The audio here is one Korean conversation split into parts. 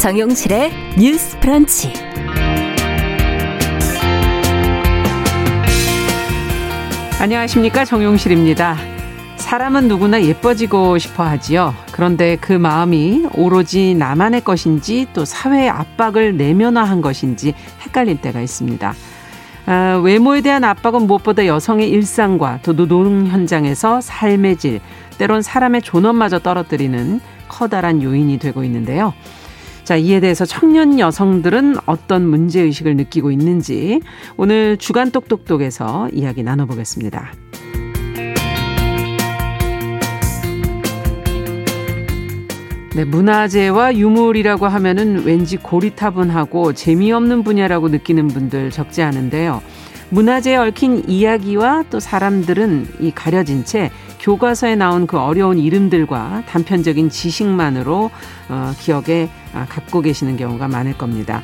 정용실의 뉴스 프런치. 안녕하십니까. 정용실입니다. 사람은 누구나 예뻐지고 싶어 하지요. 그런데 그 마음이 오로지 나만의 것인지 또 사회의 압박을 내면화한 것인지 헷갈릴 때가 있습니다. 아, 외모에 대한 압박은 무엇보다 여성의 일상과 또 노동 현장에서 삶의 질, 때론 사람의 존엄마저 떨어뜨리는 커다란 요인이 되고 있는데요. 자, 이에 대해서 청년 여성들은 어떤 문제의식을 느끼고 있는지 오늘 주간 똑똑똑에서 이야기 나눠보겠습니다. 네, 문화재와 유물이라고 하면은 왠지 고리타분하고 재미없는 분야라고 느끼는 분들 적지 않은데요. 문화재에 얽힌 이야기와 또 사람들은 이 가려진 채 교과서에 나온 그 어려운 이름들과 단편적인 지식만으로 어, 기억에 아, 갖고 계시는 경우가 많을 겁니다.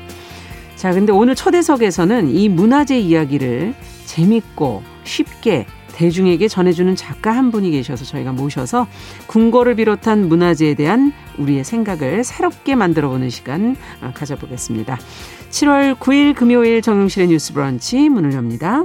자, 근데 오늘 초대석에서는 이 문화재 이야기를 재밌고 쉽게 대중에게 전해주는 작가 한 분이 계셔서 저희가 모셔서 궁궐을 비롯한 문화재에 대한 우리의 생각을 새롭게 만들어보는 시간 아, 가져보겠습니다. 7월 9일 금요일 정용실의 뉴스 브런치 문을 엽니다.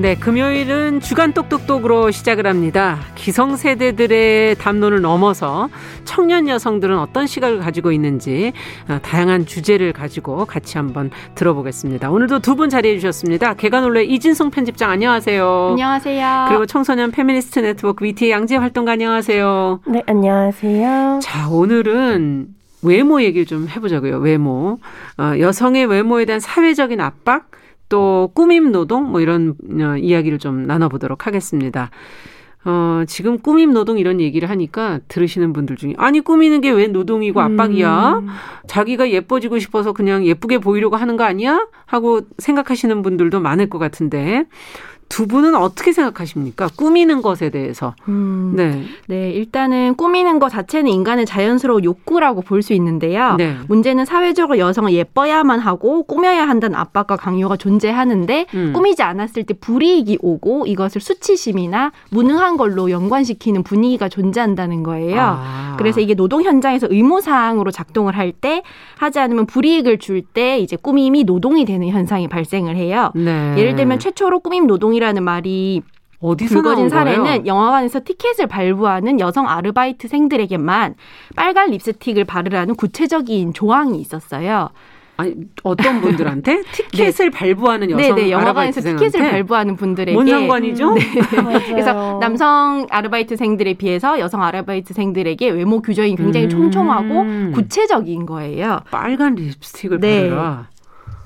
네, 금요일은 주간 똑똑똑으로 시작을 합니다. 기성세대들의 담론을 넘어서 청년 여성들은 어떤 시각을 가지고 있는지 어, 다양한 주제를 가지고 같이 한번 들어보겠습니다. 오늘도 두 분 자리해 주셨습니다. 개관올레 이진성 편집장 안녕하세요. 안녕하세요. 그리고 청소년 페미니스트 네트워크 위티 양재 활동가 안녕하세요. 네, 안녕하세요. 자, 오늘은 외모 얘기를 좀 해보자고요. 외모. 어, 여성의 외모에 대한 사회적인 압박, 또 꾸밈 노동 뭐 이런 어, 이야기를 좀 나눠보도록 하겠습니다. 어, 지금 꾸밈 노동 이런 얘기를 하니까 들으시는 분들 중에 아니 꾸미는 게 왜 노동이고 압박이야? 음. 자기가 예뻐지고 싶어서 그냥 예쁘게 보이려고 하는 거 아니야? 하고 생각하시는 분들도 많을 것 같은데 두 분은 어떻게 생각하십니까? 꾸미는 것에 대해서. 음, 네. 네, 일단은 꾸미는 것 자체는 인간의 자연스러운 욕구라고 볼 수 있는데요. 네. 문제는 사회적으로 여성을 예뻐야만 하고 꾸며야 한다는 압박과 강요가 존재하는데 음. 꾸미지 않았을 때 불이익이 오고 이것을 수치심이나 무능한 걸로 연관시키는 분위기가 존재한다는 거예요. 아. 그래서 이게 노동 현장에서 의무 사항으로 작동을 할 때 하지 않으면 불이익을 줄 때 이제 꾸밈이 노동이 되는 현상이 발생을 해요. 네. 예를 들면 최초로 꾸밈 노동이 노동이라는 말이 어디서 불거진 사례는 거예요? 영화관에서 티켓을 발부하는 여성 아르바이트생들에게만 빨간 립스틱을 바르라는 구체적인 조항이 있었어요. 아니 어떤 분들한테 티켓을 네. 발부하는 여성 네네, 영화관에서 티켓을 발부하는 분들에게 뭔 상관이죠? 네. 그래서 남성 아르바이트생들에 비해서 여성 아르바이트생들에게 외모 규정이 굉장히 음. 촘촘하고 구체적인 거예요. 빨간 립스틱을 네. 바르라.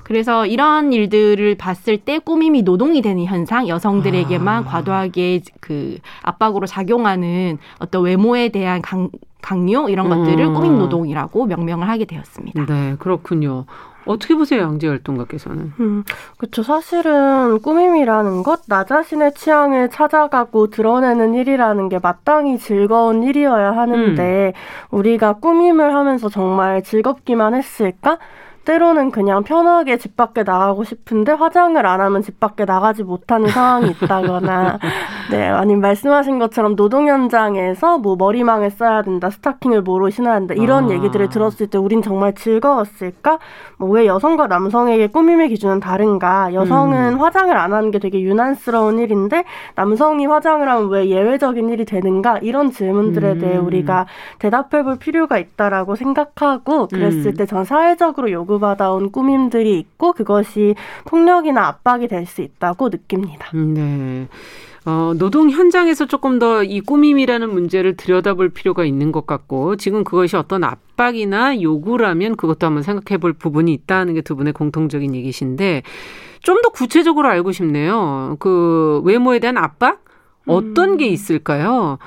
그래서 이런 일들을 봤을 때 꾸밈이 노동이 되는 현상, 여성들에게만 아. 과도하게 그 압박으로 작용하는 어떤 외모에 대한 강, 강요 이런 것들을 음. 꾸밈 노동이라고 명명을 하게 되었습니다. 네, 그렇군요. 어떻게 보세요, 양재 활동가께서는? 음, 그렇죠. 사실은 꾸밈이라는 것, 나 자신의 취향을 찾아가고 드러내는 일이라는 게 마땅히 즐거운 일이어야 하는데 음. 우리가 꾸밈을 하면서 정말 즐겁기만 했을까? 때로는 그냥 편하게 집 밖에 나가고 싶은데 화장을 안 하면 집 밖에 나가지 못하는 상황이 있다거나 네 아니면 말씀하신 것처럼 노동 현장에서 뭐 머리망을 써야 된다 스타킹을 뭐로 신어야 된다 이런 아. 얘기들을 들었을 때 우린 정말 즐거웠을까 뭐 왜 여성과 남성에게 꾸밈의 기준은 다른가 여성은 음. 화장을 안 하는 게 되게 유난스러운 일인데 남성이 화장을 하면 왜 예외적인 일이 되는가 이런 질문들에 음. 대해 우리가 대답해 볼 필요가 있다라고 생각하고 그랬을 음. 때전 사회적으로 요구 요구받아온 꾸밈들이 있고 그것이 폭력이나 압박이 될 수 있다고 느낍니다. 음, 네. 어, 노동 현장에서 조금 더 이 꾸밈이라는 문제를 들여다볼 필요가 있는 것 같고 지금 그것이 어떤 압박이나 요구라면 그것도 한번 생각해 볼 부분이 있다는 게 두 분의 공통적인 얘기신데 좀 더 구체적으로 알고 싶네요. 그 외모에 대한 압박? 어떤 음. 게 있을까요?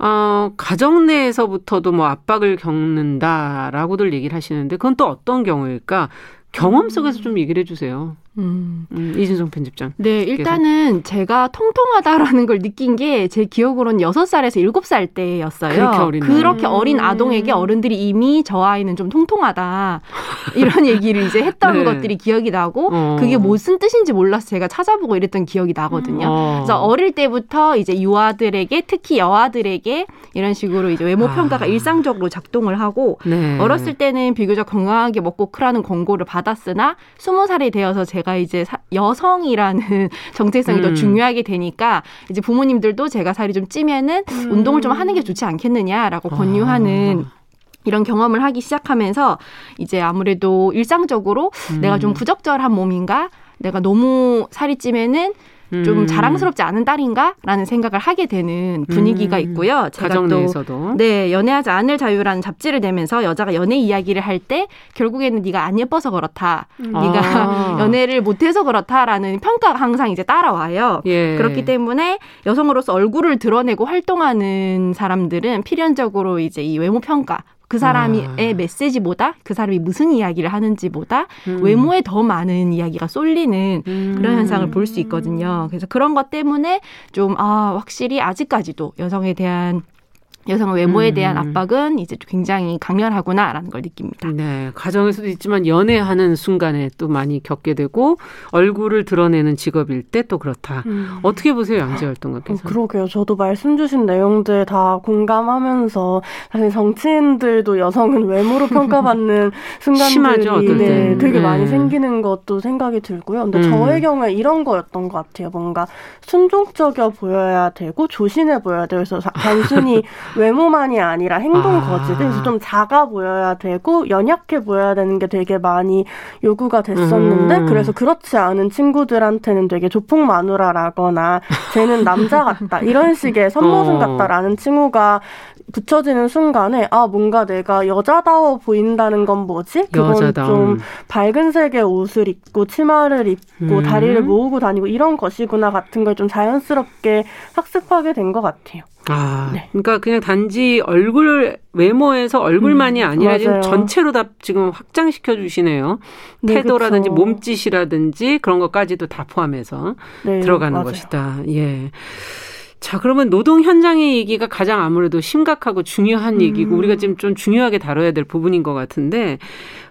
어, 가정 내에서부터도 뭐 압박을 겪는다라고들 얘기를 하시는데 그건 또 어떤 경우일까? 경험 속에서 좀 얘기를 해주세요. 음. 음, 이준성 편집장. 네, 일단은 제가 통통하다라는 걸 느낀 게 제 기억으로는 여섯 살에서 일곱 살 때였어요. 그렇게 어린 그렇게 어린 아동에게 어른들이 이미 저 아이는 좀 통통하다 이런 얘기를 이제 했던 네. 것들이 기억이 나고 어. 그게 무슨 뜻인지 몰라서 제가 찾아보고 이랬던 기억이 나거든요. 어. 그래서 어릴 때부터 이제 유아들에게 특히 여아들에게 이런 식으로 이제 외모 평가가 아. 일상적으로 작동을 하고 네. 어렸을 때는 비교적 건강하게 먹고 크라는 권고를 받았으나 스무 살이 되어서 제가 이제 여성이라는 정체성이 음. 더 중요하게 되니까 이제 부모님들도 제가 살이 좀 찌면은 음. 운동을 좀 하는 게 좋지 않겠느냐라고 권유하는 아. 이런 경험을 하기 시작하면서 이제 아무래도 일상적으로 음. 내가 좀 부적절한 몸인가? 내가 너무 살이 찌면은 좀 음. 자랑스럽지 않은 딸인가라는 생각을 하게 되는 분위기가 음. 있고요. 제가 가정 내에서도 네 연애하지 않을 자유라는 잡지를 내면서 여자가 연애 이야기를 할 때 결국에는 네가 안 예뻐서 그렇다, 음. 네가 아. 연애를 못해서 그렇다라는 평가가 항상 이제 따라와요. 예. 그렇기 때문에 여성으로서 얼굴을 드러내고 활동하는 사람들은 필연적으로 이제 이 외모 평가 그 사람의 아. 메시지보다 그 사람이 무슨 이야기를 하는지보다 음. 외모에 더 많은 이야기가 쏠리는 음. 그런 현상을 볼 수 있거든요. 그래서 그런 것 때문에 좀, 아, 확실히 아직까지도 여성에 대한 여성 외모에 음. 대한 압박은 이제 굉장히 강렬하구나라는 걸 느낍니다. 네, 가정에서도 있지만 연애하는 순간에 또 많이 겪게 되고 얼굴을 드러내는 직업일 때 또 그렇다. 음. 어떻게 보세요, 양재 활동가께서? 어, 그러게요. 저도 말씀 주신 내용들 다 공감하면서 사실 정치인들도 여성은 외모로 평가받는 순간들이 심하죠, 네, 되게 네. 많이 생기는 것도 생각이 들고요. 근데 음. 저의 경우에 이런 거였던 것 같아요. 뭔가 순종적이어 보여야 되고 조신해 보여야 돼요. 그래서 단순히 외모만이 아니라 행동 아. 거지. 그래서 좀 작아 보여야 되고 연약해 보여야 되는 게 되게 많이 요구가 됐었는데 음. 그래서 그렇지 않은 친구들한테는 되게 조폭 마누라라거나 쟤는 남자 같다 이런 식의 선모승 어. 같다라는 칭호가 붙여지는 순간에 아 뭔가 내가 여자다워 보인다는 건 뭐지? 그건 여자다움. 좀 밝은 색의 옷을 입고 치마를 입고 음. 다리를 모으고 다니고 이런 것이구나 같은 걸 좀 자연스럽게 학습하게 된 것 같아요. 아, 네. 그러니까 그냥 단지 얼굴 외모에서 얼굴만이 음, 아니라 지금 전체로 다 지금 확장시켜 주시네요. 네, 태도라든지 그쵸. 몸짓이라든지 그런 것까지도 다 포함해서 네, 들어가는 맞아요. 것이다. 예. 자, 그러면 노동 현장의 얘기가 가장 아무래도 심각하고 중요한 음. 얘기고 우리가 지금 좀 중요하게 다뤄야 될 부분인 것 같은데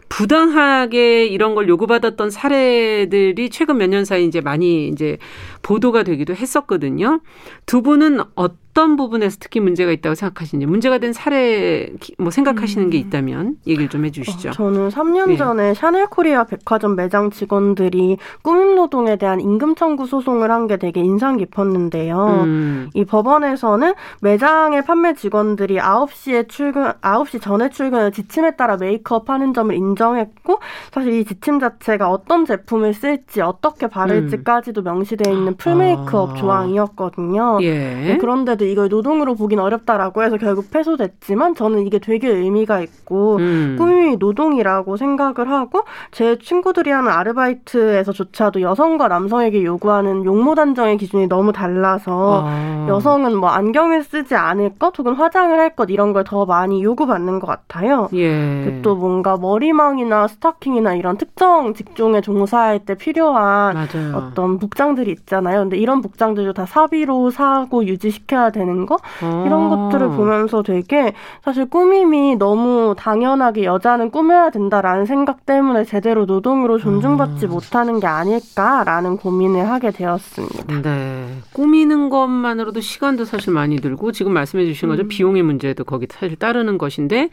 부당하게 이런 걸 요구받았던 사례들이 최근 몇 년 사이 이제 많이 이제 보도가 되기도 했었거든요. 두 분은 어떤 부분에서 특히 문제가 있다고 생각하시는지 문제가 된 사례 뭐 생각하시는 음. 게 있다면 얘기를 좀 해주시죠. 어, 저는 3년 예. 전에 샤넬 코리아 백화점 매장 직원들이 꾸밈 노동에 대한 임금 청구 소송을 한 게 되게 인상 깊었는데요. 음. 이 법원에서는 매장의 판매 직원들이 9시에 출근 9시 전에 출근을 지침에 따라 메이크업 하는 점을 인정했고 사실 이 지침 자체가 어떤 제품을 쓸지 어떻게 바를지까지도 음. 명시되어 있는 풀메이크업 아. 조항이었거든요. 예. 네, 그런데도 이걸 노동으로 보긴 어렵다라고 해서 결국 패소됐지만 저는 이게 되게 의미가 있고 음. 꾸밈이 노동이라고 생각을 하고 제 친구들이 하는 아르바이트에서조차도 여성과 남성에게 요구하는 용모 단정의 기준이 너무 달라서 아. 여성은 뭐 안경을 쓰지 않을 것 혹은 화장을 할 것 이런 걸 더 많이 요구받는 것 같아요. 예. 또 뭔가 머리망이나 스타킹이나 이런 특정 직종에 종사할 때 필요한 맞아요. 어떤 복장들이 있잖아요. 근데 이런 복장들도 다 사비로 사고 유지시켜야 되는 거 아. 이런 것들을 보면서 되게 사실 꾸밈이 너무 당연하게 여자는 꾸며야 된다라는 생각 때문에 제대로 노동으로 존중받지 아. 못하는 게 아닐까라는 고민을 하게 되었습니다. 네. 꾸미는 것만으로도 시간도 사실 많이 들고 지금 말씀해 주신 거죠. 음. 비용의 문제도 거기 사실 따르는 것인데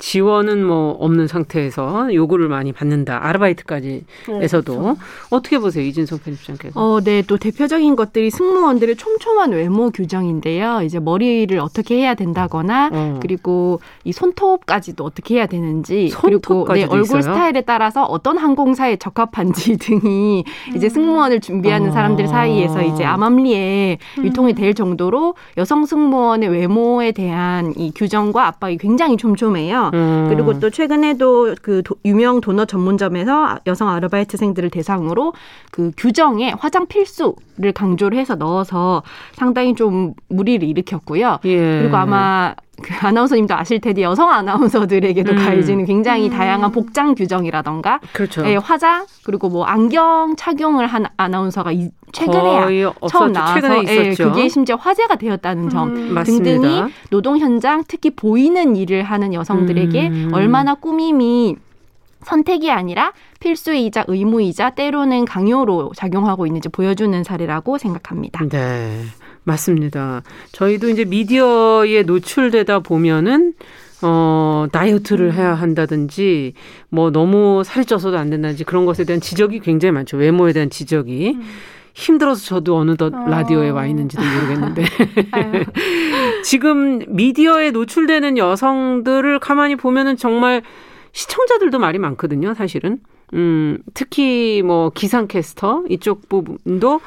지원은 뭐 없는 상태에서 요구를 많이 받는다. 아르바이트까지 에서도 네, 그렇죠. 어떻게 보세요, 이진성 편집장께서? 어, 네, 또 대표적인 것들이 승무원들의 촘촘한 외모 규정인데요. 이제 머리를 어떻게 해야 된다거나 어. 그리고 이 손톱까지도 어떻게 해야 되는지 그리고 네, 얼굴 있어요? 스타일에 따라서 어떤 항공사에 적합한지 등이 음. 이제 승무원을 준비하는 어. 사람들 사이에서 이제 암암리에 음. 유통이 될 정도로 여성 승무원의 외모에 대한 이 규정과 압박이 굉장히 촘촘해요. 음. 그리고 또 최근에도 그 도, 유명 도넛 전문점에서 여성 아르바이트생들을 대상으로 그 규정에 화장 필수를 강조를 해서 넣어서 상당히 좀 무리를 일으켰고요. 예. 그리고 아마 그 아나운서님도 아실 텐데 여성 아나운서들에게도 음. 가해지는 굉장히 음. 다양한 복장 규정이라던가 그렇죠. 예, 화장 그리고 뭐 안경 착용을 한 아나운서가 이, 최근에 처음 나와서 예, 그게 심지어 화제가 되었다는 점 음. 등등이 노동 현장 특히 보이는 일을 하는 여성들에게 음. 얼마나 꾸밈이 선택이 아니라 필수이자 의무이자 때로는 강요로 작용하고 있는지 보여주는 사례라고 생각합니다. 네. 맞습니다. 저희도 이제 미디어에 노출되다 보면은 어, 다이어트를 해야 한다든지, 뭐, 너무 살이 쪄서도 안 된다든지, 그런 것에 대한 지적이 굉장히 많죠. 외모에 대한 지적이. 음. 힘들어서 저도 어느덧 어. 라디오에 와 있는지도 모르겠는데. 지금 미디어에 노출되는 여성들을 가만히 보면은 정말 시청자들도 말이 많거든요, 사실은. 음, 특히 뭐 기상캐스터 이쪽 부분도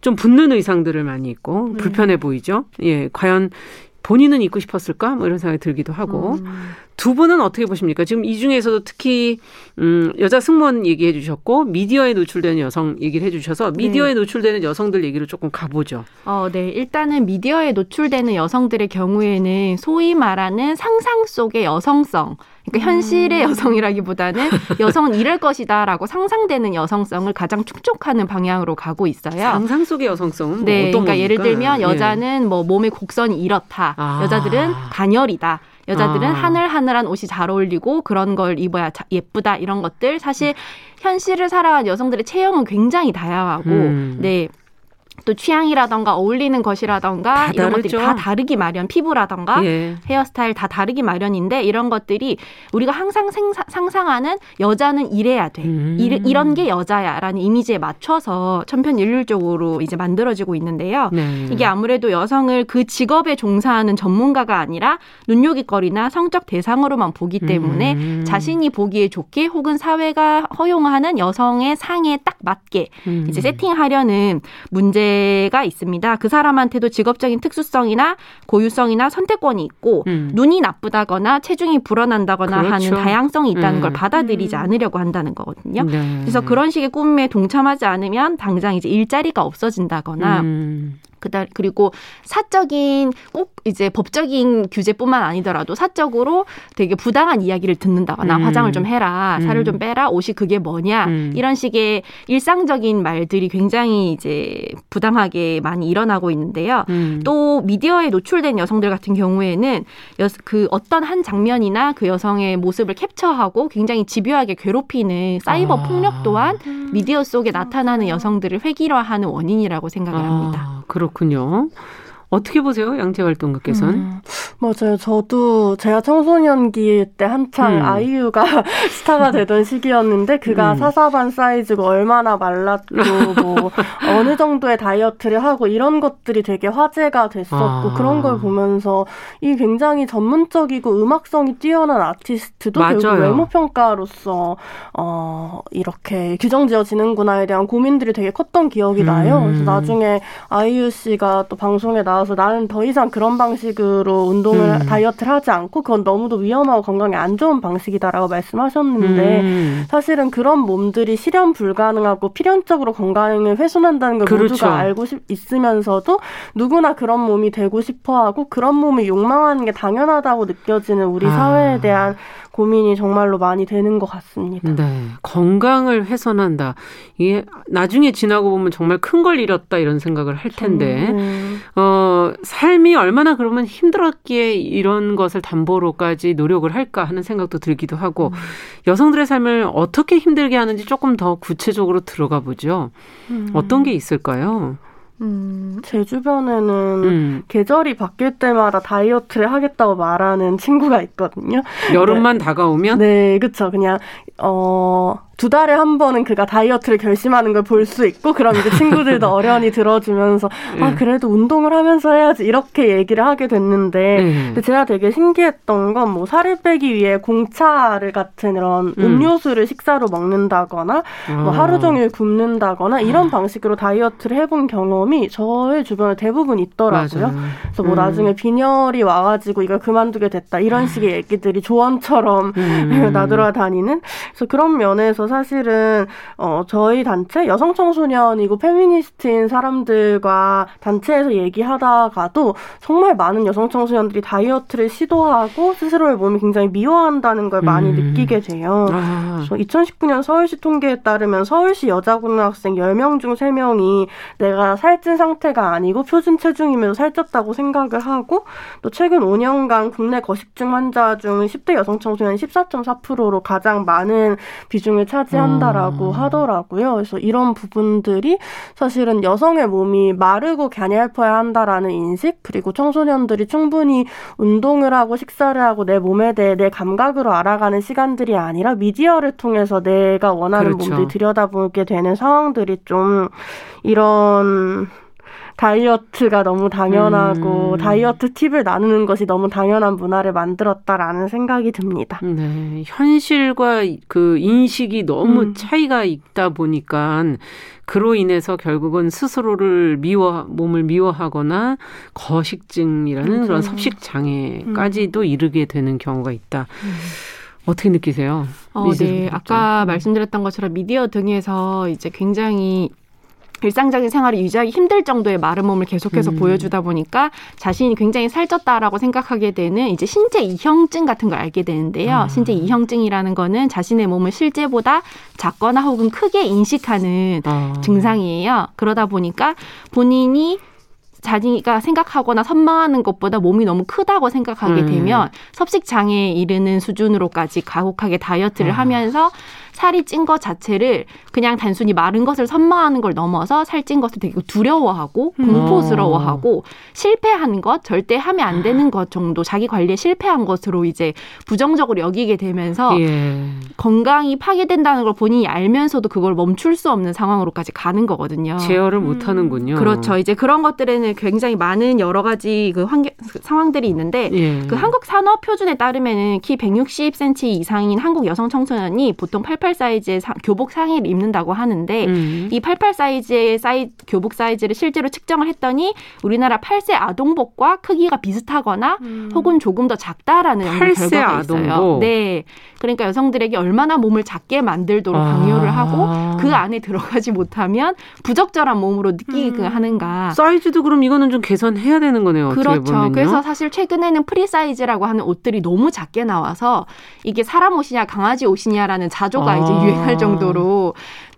좀 붙는 의상들을 많이 입고 네. 불편해 보이죠. 예, 과연 본인은 입고 싶었을까? 뭐 이런 생각이 들기도 하고. 음. 두 분은 어떻게 보십니까? 지금 이 중에서도 특히 음 여자 승무원 얘기해 주셨고 미디어에 노출되는 여성 얘기를 해 주셔서 네. 미디어에 네. 노출되는 여성들 얘기를 조금 가보죠. 어, 네. 일단은 미디어에 노출되는 여성들의 경우에는 소위 말하는 상상 속의 여성성 그러니까 현실의 음. 여성이라기보다는 여성은 이럴 것이다라고 상상되는 여성성을 가장 축적하는 방향으로 가고 있어요. 상상 속의 여성성은 뭐 네, 어떤 그러니까 겁니까? 예를 들면 예. 여자는 예. 뭐 몸의 곡선이 이렇다. 아. 여자들은 가녀리다. 여자들은 아. 하늘하늘한 옷이 잘 어울리고 그런 걸 입어야 예쁘다 이런 것들 사실 현실을 살아간 여성들의 체형은 굉장히 다양하고 음. 네 또 취향이라던가 어울리는 것이라던가 이런 것들이 다 다르기 마련, 피부라던가 예. 헤어스타일 다 다르기 마련인데 이런 것들이 우리가 항상 생사, 상상하는 여자는 이래야 돼. 음. 이, 런게 여자야라는 이미지에 맞춰서 천편일률적으로 이제 만들어지고 있는데요. 네. 이게 아무래도 여성을 그 직업에 종사하는 전문가가 아니라 눈요깃거리나 성적 대상으로만 보기 때문에 음. 자신이 보기에 좋게 혹은 사회가 허용하는 여성의 상에 딱 맞게 음. 이제 세팅하려는 문제 문제가 있습니다. 그 사람한테도 직업적인 특수성이나 고유성이나 선택권이 있고 음. 눈이 나쁘다거나 체중이 불어난다거나 그렇죠. 하는 다양성이 있다는 음. 걸 받아들이지 음. 않으려고 한다는 거거든요. 네. 그래서 그런 식의 꿈에 동참하지 않으면 당장 이제 일자리가 없어진다거나 음. 그다 그리고 사적인 꼭 이제 법적인 규제뿐만 아니더라도 사적으로 되게 부당한 이야기를 듣는다거나 음. 화장을 좀 해라, 살을 음. 좀 빼라, 옷이 그게 뭐냐 음. 이런 식의 일상적인 말들이 굉장히 이제 부당하게 많이 일어나고 있는데요. 음. 또 미디어에 노출된 여성들 같은 경우에는 여, 그 어떤 한 장면이나 그 여성의 모습을 캡처하고 굉장히 집요하게 괴롭히는 사이버 아. 폭력 또한 미디어 속에 나타나는 여성들을 획일화하는 원인이라고 생각을 아. 합니다. 그렇 군요. 어떻게 보세요, 양재 활동가께서는? 음, 맞아요. 저도 제가 청소년기 때 한창 음. 아이유가 스타가 되던 시기였는데 그가 음. 사사반 사이즈고 얼마나 말랐고 뭐 어느 정도의 다이어트를 하고 이런 것들이 되게 화제가 됐었고 아. 그런 걸 보면서 이 굉장히 전문적이고 음악성이 뛰어난 아티스트도 맞아요. 결국 외모 평가로서 어 이렇게 규정지어지는구나에 대한 고민들이 되게 컸던 기억이 나요. 그래서 음. 나중에 아이유 씨가 또 방송에 나 나와서 나는 더 이상 그런 방식으로 운동을 음. 다이어트를 하지 않고 그건 너무도 위험하고 건강에 안 좋은 방식이다라고 말씀하셨는데 음. 사실은 그런 몸들이 실현 불가능하고 필연적으로 건강을 훼손한다는 걸 그렇죠. 모두가 알고 있으면서도 누구나 그런 몸이 되고 싶어하고 그런 몸을 욕망하는 게 당연하다고 느껴지는 우리 아. 사회에 대한 고민이 정말로 많이 되는 것 같습니다. 네. 건강을 훼손한다. 이게 나중에 지나고 보면 정말 큰 걸 잃었다 이런 생각을 할 텐데, 음. 어, 삶이 얼마나 그러면 힘들었기에 이런 것을 담보로까지 노력을 할까 하는 생각도 들기도 하고, 음. 여성들의 삶을 어떻게 힘들게 하는지 조금 더 구체적으로 들어가 보죠. 음. 어떤 게 있을까요? 음, 제 주변에는 음. 계절이 바뀔 때마다 다이어트를 하겠다고 말하는 친구가 있거든요. 여름만 네. 다가오면? 네, 그쵸. 그냥, 어, 두 달에 한 번은 그가 다이어트를 결심하는 걸 볼 수 있고 그럼 이제 친구들도 어련히 들어주면서 아 네. 그래도 운동을 하면서 해야지 이렇게 얘기를 하게 됐는데 네. 근데 제가 되게 신기했던 건 뭐 살을 빼기 위해 공차를 같은 이런 음. 음료수를 식사로 먹는다거나 뭐 하루 종일 굶는다거나 이런 아. 방식으로 다이어트를 해본 경험이 저의 주변에 대부분 있더라고요. 맞아요. 그래서 뭐 음. 나중에 빈혈이 와가지고 이걸 그만두게 됐다 이런 식의 얘기들이 조언처럼 음. 나돌아다니는 그래서 그런 면에서 사실은 어 저희 단체 여성 청소년이고 페미니스트인 사람들과 단체에서 얘기하다가도 정말 많은 여성 청소년들이 다이어트를 시도하고 스스로의 몸이 굉장히 미워한다는 걸 많이 음. 느끼게 돼요. 아. 그래서 2019년 서울시 통계에 따르면 서울시 여자 고등학생 10명 중 3명이 내가 살찐 상태가 아니고 표준 체중임에도 살쪘다고 생각을 하고 또 최근 5년간 국내 거식증 환자 중 10대 여성 청소년 14.4%로 가장 많은 비중을 차지 한다라고 음. 하더라고요. 그래서 이런 부분들이 사실은 여성의 몸이 마르고 갸냘퍼야 한다라는 인식 그리고 청소년들이 충분히 운동을 하고 식사를 하고 내 몸에 대해 내 감각으로 알아가는 시간들이 아니라 미디어를 통해서 내가 원하는 그렇죠. 몸들이 들여다보게 되는 상황들이 좀 이런 다이어트가 너무 당연하고 음. 다이어트 팁을 나누는 것이 너무 당연한 문화를 만들었다라는 생각이 듭니다. 네. 현실과 그 인식이 너무 음. 차이가 있다 보니까 그로 인해서 결국은 스스로를 미워 몸을 미워하거나 거식증이라는 음. 그런 섭식 장애까지도 음. 이르게 되는 경우가 있다. 음. 어떻게 느끼세요? 어, 네. 아까 말씀드렸던 것처럼 미디어 등에서 이제 굉장히 일상적인 생활을 유지하기 힘들 정도의 마른 몸을 계속해서 음. 보여주다 보니까 자신이 굉장히 살쪘다라고 생각하게 되는 이제 신체 이형증 같은 걸 알게 되는데요. 아. 신체 이형증이라는 거는 자신의 몸을 실제보다 작거나 혹은 크게 인식하는 아. 증상이에요. 그러다 보니까 본인이 자기가 생각하거나 선망하는 것보다 몸이 너무 크다고 생각하게 음. 되면 섭식 장애에 이르는 수준으로까지 가혹하게 다이어트를 아. 하면서 살이 찐 것 자체를 그냥 단순히 마른 것을 선망하는 걸 넘어서 살찐 것을 되게 두려워하고 음. 공포스러워하고 실패한 것 절대 하면 안 되는 것 정도 자기 관리에 실패한 것으로 이제 부정적으로 여기게 되면서 예. 건강이 파괴된다는 걸 본인이 알면서도 그걸 멈출 수 없는 상황으로까지 가는 거거든요. 제어를 못 하는군요. 그렇죠. 이제 그런 것들에는 굉장히 많은 여러 가지 그 환경 상황들이 있는데 예. 그 한국 산업 표준에 따르면은 키 160cm 이상인 한국 여성 청소년이 보통 88 88 사이즈의 사, 교복 상의를 입는다고 하는데 음. 이88 사이즈의 사이 교복 사이즈를 실제로 측정을 했더니 우리나라 8세 아동복과 크기가 비슷하거나 음. 혹은 조금 더 작다라는 결과가 아동복. 있어요. 네. 그러니까 여성들에게 얼마나 몸을 작게 만들도록 아. 강요를 하고 그 안에 들어가지 못하면 부적절한 몸으로 느끼게 음. 하는가. 사이즈도 그럼 이거는 좀 개선해야 되는 거네요. 그렇죠. 그래서 사실 최근에는 프리 사이즈라고 하는 옷들이 너무 작게 나와서 이게 사람 옷이냐 강아지 옷이냐라는 자조가 아. 이제 유행할 정도로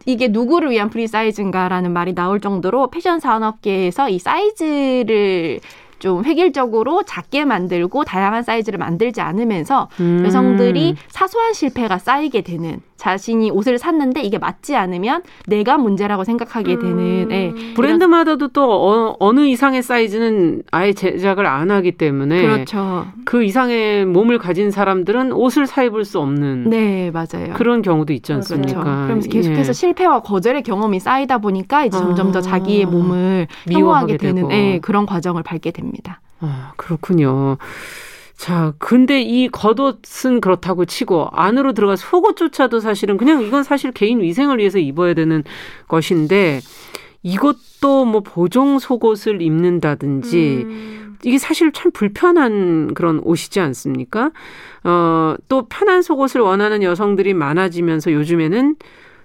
이게 누구를 위한 프리 사이즈인가라는 말이 나올 정도로 패션 산업계에서 이 사이즈를 좀 획일적으로 작게 만들고 다양한 사이즈를 만들지 않으면서 음. 여성들이 사소한 실패가 쌓이게 되는 자신이 옷을 샀는데 이게 맞지 않으면 내가 문제라고 생각하게 되는 음. 네. 브랜드마다도 또 어, 느 이상의 사이즈는 아예 제작을 안 하기 때문에 그렇죠. 그 이상의 몸을 가진 사람들은 옷을 사 입을 수 없는 네 맞아요 그런 경우도 있지 않습니까? 그렇죠. 그러면서 계속해서 예. 실패와 거절의 경험이 쌓이다 보니까 이제 점점 더 자기의 아. 몸을 혐오하게 되는 네, 그런 과정을 밟게 됩니다. 아 그렇군요. 자, 근데 이 겉옷은 그렇다고 치고 안으로 들어가 속옷조차도 사실은 그냥 이건 사실 개인 위생을 위해서 입어야 되는 것인데 이것도 뭐 보정 속옷을 입는다든지 음. 이게 사실 참 불편한 그런 옷이지 않습니까? 어, 또 편한 속옷을 원하는 여성들이 많아지면서 요즘에는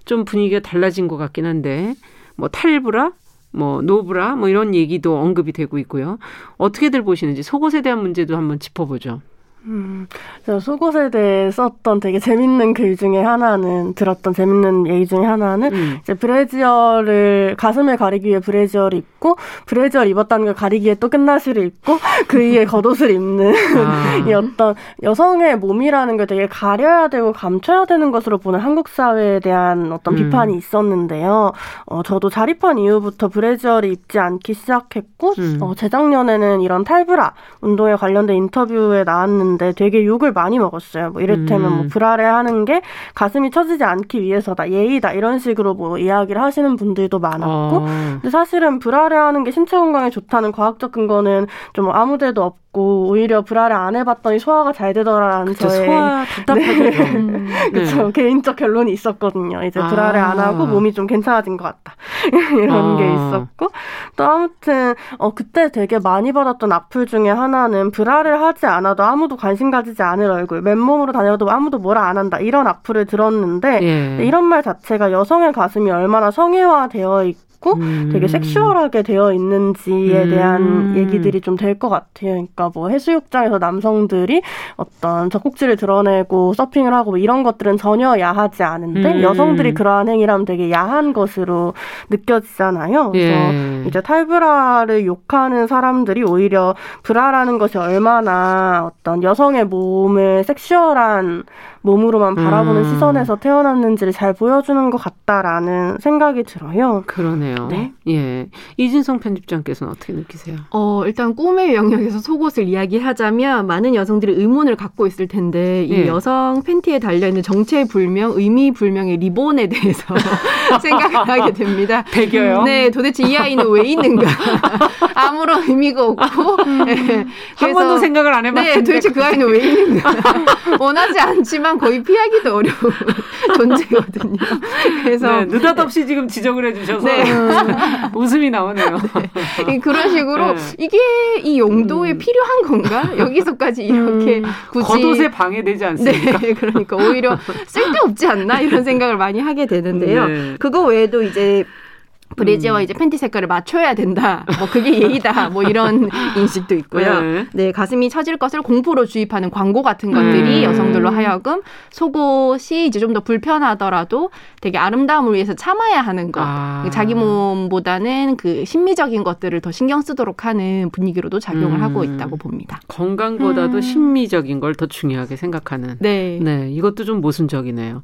좀 분위기가 달라진 것 같긴 한데 뭐 탈브라 뭐 노브라 뭐 이런 얘기도 언급이 되고 있고요. 어떻게들 보시는지 속옷에 대한 문제도 한번 짚어보죠. 음, 저 속옷에 대해 썼던 되게 재밌는 글 중에 하나는 들었던 재밌는 얘기 중에 하나는 음. 이제 브래지어를 가슴을 가리기 위해 브래지어를 입고 브래지어를 입었다는 걸 가리기 위해 또 끝나시를 입고 그 위에 겉옷을 입는 아. 이 어떤 여성의 몸이라는 걸 되게 가려야 되고 감춰야 되는 것으로 보는 한국 사회에 대한 어떤 음. 비판이 있었는데요. 어, 저도 자립한 이후부터 브래지어를 입지 않기 시작했고 음. 어, 재작년에는 이런 탈브라 운동에 관련된 인터뷰에 나왔는데 있는데 되게 욕을 많이 먹었어요. 뭐 이를테면 뭐 음. 뭐 불알에 하는 게 가슴이 처지지 않기 위해서다, 예의다 이런 식으로 뭐 이야기를 하시는 분들도 많았고, 어. 근데 사실은 불알에 하는 게 신체 건강에 좋다는 과학적 근거는 좀 아무데도 없고. 받고 오히려 브라를 안 해봤더니 소화가 잘 되더라라는 그쵸, 저의 소화 답답하죠. 네. 음, 그렇죠. 네. 개인적 결론이 있었거든요. 이제 아. 브라를 안 하고 몸이 좀 괜찮아진 것 같다 이런 아. 게 있었고 또 아무튼 어 그때 되게 많이 받았던 악플 중에 하나는 브라를 하지 않아도 아무도 관심 가지지 않을 얼굴 맨몸으로 다녀도 아무도 뭐라 안 한다 이런 악플을 들었는데 예. 이런 말 자체가 여성의 가슴이 얼마나 성애화되어 있고 있고 음. 되게 섹슈얼하게 되어 있는지에 음. 대한 얘기들이 좀 될 것 같아요. 그러니까 뭐 해수욕장에서 남성들이 어떤 젖꼭지를 드러내고 서핑을 하고 뭐 이런 것들은 전혀 야하지 않은데 음. 여성들이 그러한 행위라면 되게 야한 것으로 느껴지잖아요. 그래서 예. 이제 탈브라를 욕하는 사람들이 오히려 브라라는 것이 얼마나 어떤 여성의 몸을 섹슈얼한 몸으로만 바라보는 음. 시선에서 태어났는지를 잘 보여주는 것 같다라는 생각이 들어요. 그러네요. 네. 예. 이진성 편집장께서는 어떻게 느끼세요? 어, 일단 꿈의 영역에서 속옷을 이야기하자면 많은 여성들이 의문을 갖고 있을 텐데 이 예. 여성 팬티에 달려있는 정체불명, 의미불명의 리본에 대해서 생각을 하게 됩니다. 배겨요? 네, 도대체 이 아이는 왜 있는가? 아무런 의미가 없고 음. 네. 한 번도 생각을 안 해봤는데 네, 도대체 그 아이는 왜 있는가? 원하지 않지만 거의 피하기도 어려운 존재거든요. 그래서 네, 느닷없이 지금 지적을 해주셔서 네. 웃음이 나오네요. 네. 그런 식으로 네. 이게 이 용도에 음. 필요한 건가? 여기서까지 이렇게 음. 굳이 겉옷에 방해되지 않습니까? 네, 그러니까 오히려 쓸데없지 않나 이런 생각을 많이 하게 되는데요. 네. 그거 외에도 이제 브래지와 음. 이제 팬티 색깔을 맞춰야 된다. 뭐 그게 예의다. 뭐 이런 인식도 있고요. 네. 네. 가슴이 처질 것을 공포로 주입하는 광고 같은 것들이 음. 여성들로 하여금 속옷이 이제 좀 더 불편하더라도 되게 아름다움을 위해서 참아야 하는 것. 아. 자기 몸보다는 그 심미적인 것들을 더 신경 쓰도록 하는 분위기로도 작용을 음. 하고 있다고 봅니다. 건강보다도 음. 심미적인 걸 더 중요하게 생각하는. 네. 네. 이것도 좀 모순적이네요.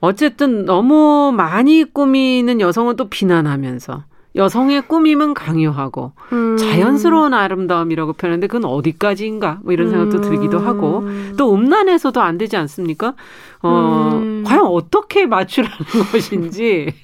어쨌든 너무 많이 꾸미는 여성은 또 비난하면서 여성의 꾸밈은 강요하고 음. 자연스러운 아름다움이라고 표현하는데 그건 어디까지인가 뭐 이런 생각도 음. 들기도 하고 또 음란해서도 안 되지 않습니까? 어 음. 과연 어떻게 맞추라는 것인지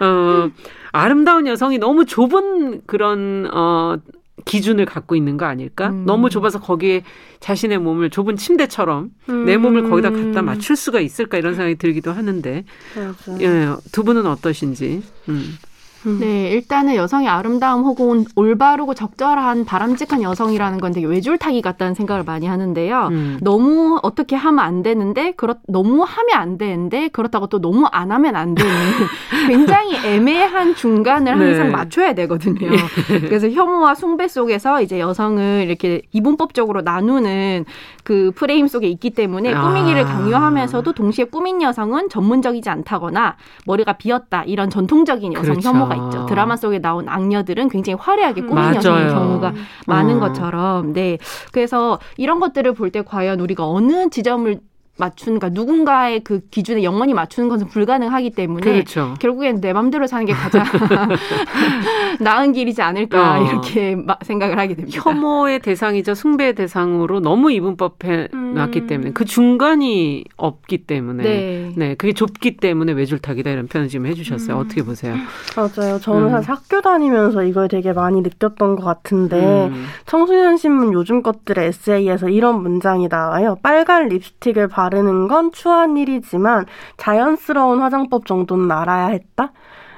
어 아름다운 여성이 너무 좁은 그런 어 기준을 갖고 있는 거 아닐까? 음. 너무 좁아서 거기에 자신의 몸을 좁은 침대처럼 음. 내 몸을 거기다 갖다 맞출 수가 있을까 이런 생각이 들기도 하는데 맞아. 예, 두 분은 어떠신지. 음. 음. 네, 일단은 여성의 아름다움 혹은 올바르고 적절한 바람직한 여성이라는 건 되게 외줄타기 같다는 생각을 많이 하는데요. 음. 너무 어떻게 하면 안 되는데, 그렇, 너무 하면 안 되는데, 그렇다고 또 너무 안 하면 안 되는 굉장히 애매한 중간을 항상 네. 맞춰야 되거든요. 예. 그래서 혐오와 숭배 속에서 이제 여성을 이렇게 이분법적으로 나누는 그 프레임 속에 있기 때문에 아. 꾸미기를 강요하면서도 동시에 꾸민 여성은 전문적이지 않다거나 머리가 비었다 이런 전통적인 여성 그렇죠. 혐오 가 있죠. 드라마 속에 나온 악녀들은 굉장히 화려하게 꾸민. 여성의 경우가 많은 어. 것처럼 네 그래서 이런 것들을 볼 때 과연 우리가 어느 지점을 맞추는 그러니까 누군가의 그 기준에 영원히 맞추는 것은 불가능하기 때문에 그렇죠. 결국엔 내 맘대로 사는 게 가장 나은 길이지 않을까 어. 이렇게 생각을 하게 됩니다. 혐오의 대상이자 숭배의 대상으로 너무 이분법해 음. 놨기 때문에 그 중간이 없기 때문에 네. 네 그게 좁기 때문에 외줄타기다 이런 표현을 지금 해주셨어요. 음. 어떻게 보세요? 맞아요. 저는 음. 사실 학교 다니면서 이걸 되게 많이 느꼈던 것 같은데 음. 청소년 신문 요즘 것들의 에세이에서 이런 문장이 나와요. 빨간 립스틱을 바 바르는 건 추한 일이지만 자연스러운 화장법 정도는 알아야 했다.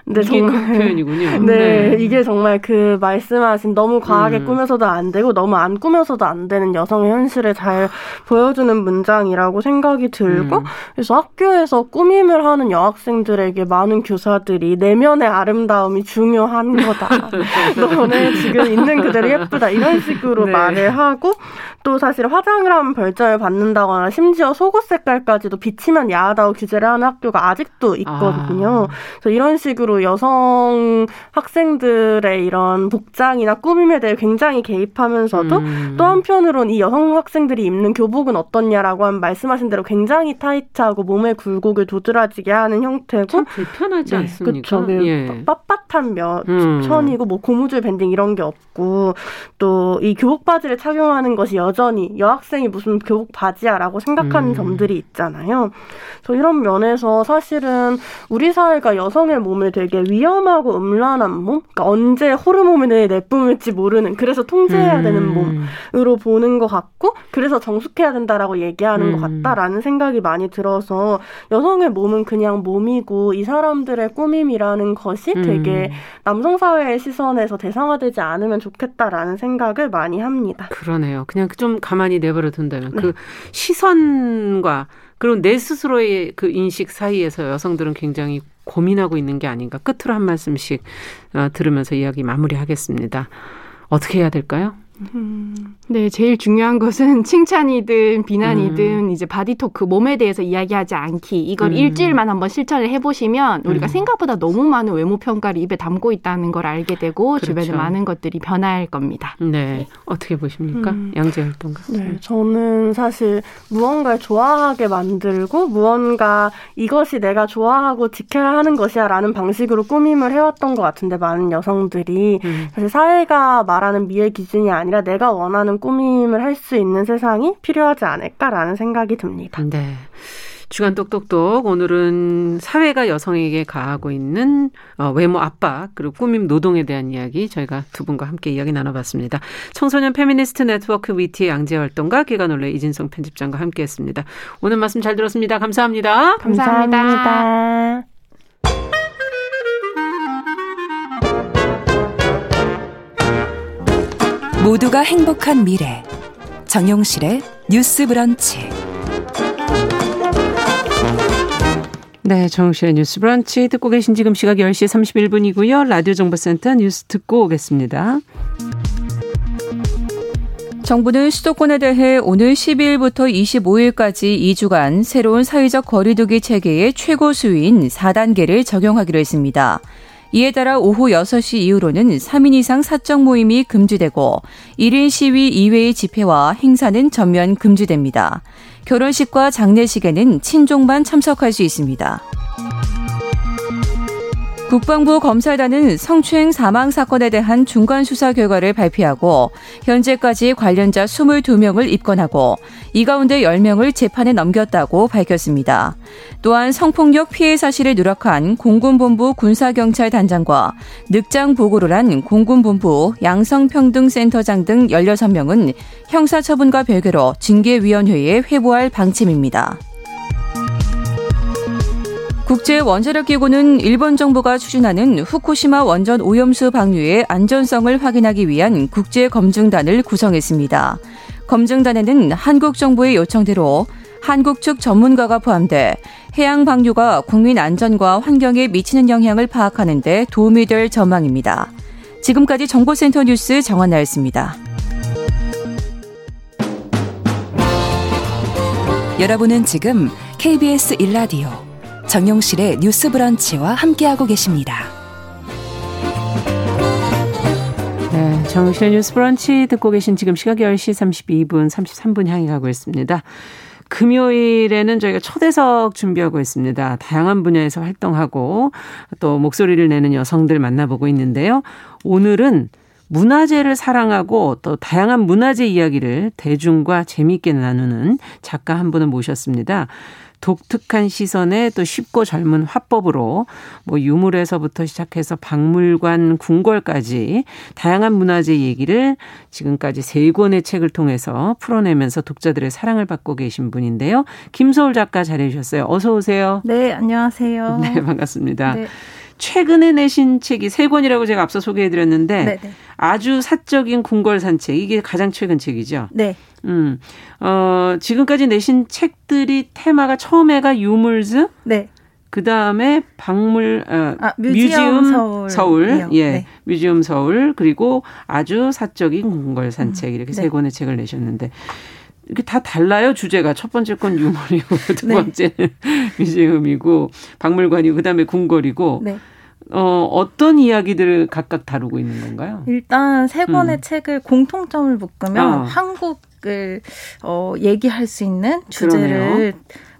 근데 정말 그 표현이군요. 네, 네, 이게 정말 그 말씀하신 너무 과하게 음. 꾸며서도 안 되고 너무 안 꾸며서도 안 되는 여성의 현실을 잘 보여주는 문장이라고 생각이 들고 음. 그래서 학교에서 꾸밈을 하는 여학생들에게 많은 교사들이 내면의 아름다움이 중요한 거다. 너는 지금 있는 그대로 예쁘다 이런 식으로 네. 말을 하고 또 사실 화장을 하면 별점을 받는다거나 심지어 속옷 색깔까지도 비치면 야하다고 규제를 하는 학교가 아직도 있거든요. 아. 그래서 이런 식으로 여성 학생들의 이런 복장이나 꾸밈에 대해 굉장히 개입하면서도 음. 또 한편으론 이 여성 학생들이 입는 교복은 어떻냐라고 하면 말씀하신 대로 굉장히 타이트하고 몸의 굴곡을 도드라지게 하는 형태고 참 불편하지 네, 않습니까? 그렇죠. 예. 빳 빳 뚜렷한 면, 음. 편이고 뭐 고무줄 밴딩 이런 게 없고 또 이 교복 바지를 착용하는 것이 여전히 여학생이 무슨 교복 바지야라고 생각하는 음. 점들이 있잖아요. 그래서 이런 면에서 사실은 우리 사회가 여성의 몸을 되게 위험하고 음란한 몸, 그러니까 언제 호르몬을 내뿜을지 모르는 그래서 통제해야 음. 되는 몸으로 보는 것 같고 그래서 정숙해야 된다라고 얘기하는 것 음. 같다라는 생각이 많이 들어서 여성의 몸은 그냥 몸이고 이 사람들의 꾸밈이라는 것이 되게 음. 남성 사회의 시선에서 대상화되지 않으면 좋겠다라는 생각을 많이 합니다. 그러네요. 그냥 좀 가만히 내버려 둔다면 네. 그 시선과 그리고 내 스스로의 그 인식 사이에서 여성들은 굉장히 고민하고 있는 게 아닌가. 끝으로 한 말씀씩 어, 들으면서 이야기 마무리하겠습니다. 어떻게 해야 될까요? 음. 네, 제일 중요한 것은 칭찬이든 비난이든 음. 이제 body talk 몸에 대해서 이야기하지 않기. 이걸 음. 일주일만 한번 실천을 해보시면 우리가 음. 생각보다 너무 많은 외모 평가를 입에 담고 있다는 걸 알게 되고 그렇죠. 주변에 많은 것들이 변할 겁니다. 네, 어떻게 보십니까, 음. 양재 활동가? 네, 저는 사실 무언가를 좋아하게 만들고 무언가 이것이 내가 좋아하고 지켜야 하는 것이야라는 방식으로 꾸밈을 해왔던 것 같은데 많은 여성들이 음. 사실 사회가 말하는 미의 기준이 아니. 아니라 내가 원하는 꾸밈을 할 수 있는 세상이 필요하지 않을까라는 생각이 듭니다. 네. 주간 똑똑똑 오늘은 사회가 여성에게 가하고 있는 어, 외모 압박 그리고 꾸밈 노동에 대한 이야기 저희가 두 분과 함께 이야기 나눠봤습니다. 청소년 페미니스트 네트워크 위티 양재 활동가 기관올레 이진성 편집장과 함께했습니다. 오늘 말씀 잘 들었습니다. 감사합니다. 감사합니다. 감사합니다. 모두가 행복한 미래 정용실의 뉴스 브런치 네, 정용실의 뉴스 브런치 듣고 계신 지금 시각 10시 31분이고요. 라디오 정보센터 뉴스 듣고 오겠습니다. 정부는 수도권에 대해 오늘 12일부터 25일까지 2주간 새로운 사회적 거리두기 체계의 최고 수위인 4단계를 적용하기로 했습니다. 이에 따라 오후 6시 이후로는 3인 이상 사적 모임이 금지되고 1인 시위 이외의 집회와 행사는 전면 금지됩니다. 결혼식과 장례식에는 친족만 참석할 수 있습니다. 국방부 검사단은 성추행 사망 사건에 대한 중간 수사 결과를 발표하고 현재까지 관련자 22명을 입건하고 이 가운데 10명을 재판에 넘겼다고 밝혔습니다. 또한 성폭력 피해 사실을 누락한 공군본부 군사경찰단장과 늑장 보고를 한 공군본부 양성평등센터장 등 16명은 형사처분과 별개로 징계위원회에 회부할 방침입니다. 국제 원자력 기구는 일본 정부가 추진하는 후쿠시마 원전 오염수 방류의 안전성을 확인하기 위한 국제 검증단을 구성했습니다. 검증단에는 한국 정부의 요청대로 한국 측 전문가가 포함돼 해양 방류가 국민 안전과 환경에 미치는 영향을 파악하는 데 도움이 될 전망입니다. 지금까지 정보센터 뉴스 정원나였습니다. 여러분은 지금 KBS 일라디오 정용실의 뉴스 브런치와 함께하고 계십니다. 네, 정용실의 뉴스 브런치 듣고 계신 지금 시각 10시 32분, 33분 향해 가고 있습니다. 금요일에는 저희가 초대석 준비하고 있습니다. 다양한 분야에서 활동하고 또 목소리를 내는 여성들 만나보고 있는데요. 오늘은 문화재를 사랑하고 또 다양한 문화재 이야기를 대중과 재미있게 나누는 작가 한 분을 모셨습니다. 독특한 시선에 또 쉽고 젊은 화법으로 뭐 유물에서부터 시작해서 박물관, 궁궐까지 다양한 문화재 얘기를 지금까지 세 권의 책을 통해서 풀어내면서 독자들의 사랑을 받고 계신 분인데요. 김서울 작가 잘해 주셨어요. 어서 오세요. 네, 안녕하세요. 네, 반갑습니다. 네. 최근에 내신 책이 세 권이라고 제가 앞서 소개해드렸는데 네네. 네. 아주 사적인 궁궐 산책 이게 가장 최근 책이죠. 네. 음, 어 지금까지 내신 책들이 테마가 처음에가 유물즈. 네. 그 다음에 박물 어, 아, 뮤지엄, 뮤지엄 서울, 서울 예, 네. 뮤지엄 서울 그리고 아주 사적인 궁궐 산책 음, 이렇게 네. 세 권의 책을 내셨는데 이게 다 달라요 주제가 첫 번째 건 유물이고 두 네. 번째는 뮤지엄이고 박물관이고 그다음에 궁궐이고 네. 어, 어떤 이야기들을 각각 다루고 있는 건가요? 일단 세 권의 음. 책을 공통점을 묶으면 어. 한국을 어, 얘기할 수 있는 주제를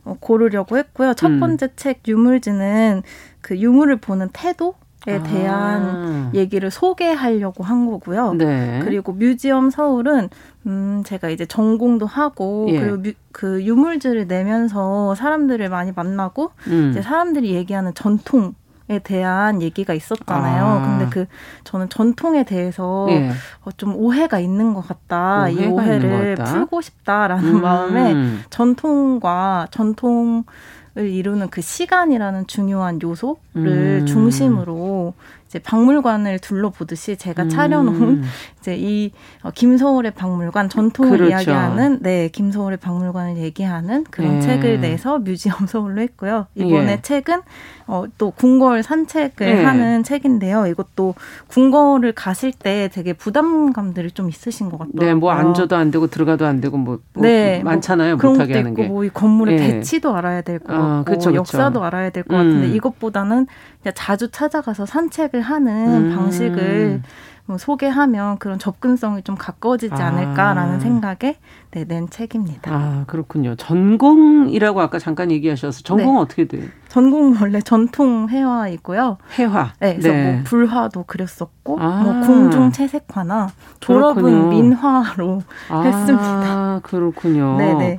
어, 고르려고 했고요. 첫 음. 번째 음. 책 유물지는 그 유물을 보는 태도 에 대한 아. 얘기를 소개하려고 한 거고요. 네. 그리고 뮤지엄 서울은 음 제가 이제 전공도 하고 예. 그리고 뮤, 그 유물들을 내면서 사람들을 많이 만나고 음. 이제 사람들이 얘기하는 전통 에 대한 얘기가 있었잖아요. 아. 근데 그 저는 전통에 대해서 예. 어, 좀 오해가 있는 것 같다. 이 오해를 풀고 싶다라는 음. 마음에 전통과 전통을 이루는 그 시간이라는 중요한 요소를 음. 중심으로 이제 박물관을 둘러보듯이 제가 차려놓은 음. 이제 이 어, 김서울의 박물관 전통을 그렇죠. 이야기하는 네 김서울의 박물관을 얘기하는 그런 예. 책을 내서 뮤지엄 서울로 했고요. 이번에 예. 책은 어, 또 궁궐 산책을 예. 하는 책인데요. 이것도 궁궐을 가실 때 되게 부담감들이 좀 있으신 것 같아요. 네, 뭐 앉아도 안 되고 들어가도 안 되고 뭐, 뭐 네, 많잖아요. 뭐 못하게 하는 게. 뭐이 건물의 예. 배치도 알아야 될것 아, 같고 아, 그쵸, 그쵸. 역사도 알아야 될것 음. 같은데 이것보다는 자주 찾아가서 산책을 하는 음. 방식을 뭐 소개하면 그런 접근성이 좀 가까워지지 아. 않을까라는 생각에 네, 낸 책입니다. 아 그렇군요. 전공이라고 아까 잠깐 얘기하셔서 전공은 네. 어떻게 돼요? 전공 원래 전통 회화이고요. 회화. 네, 그래서 네. 뭐 불화도 그렸었고, 아. 뭐 궁중 채색화나 졸업은 그렇군요. 민화로 아, 했습니다. 그렇군요. 네네.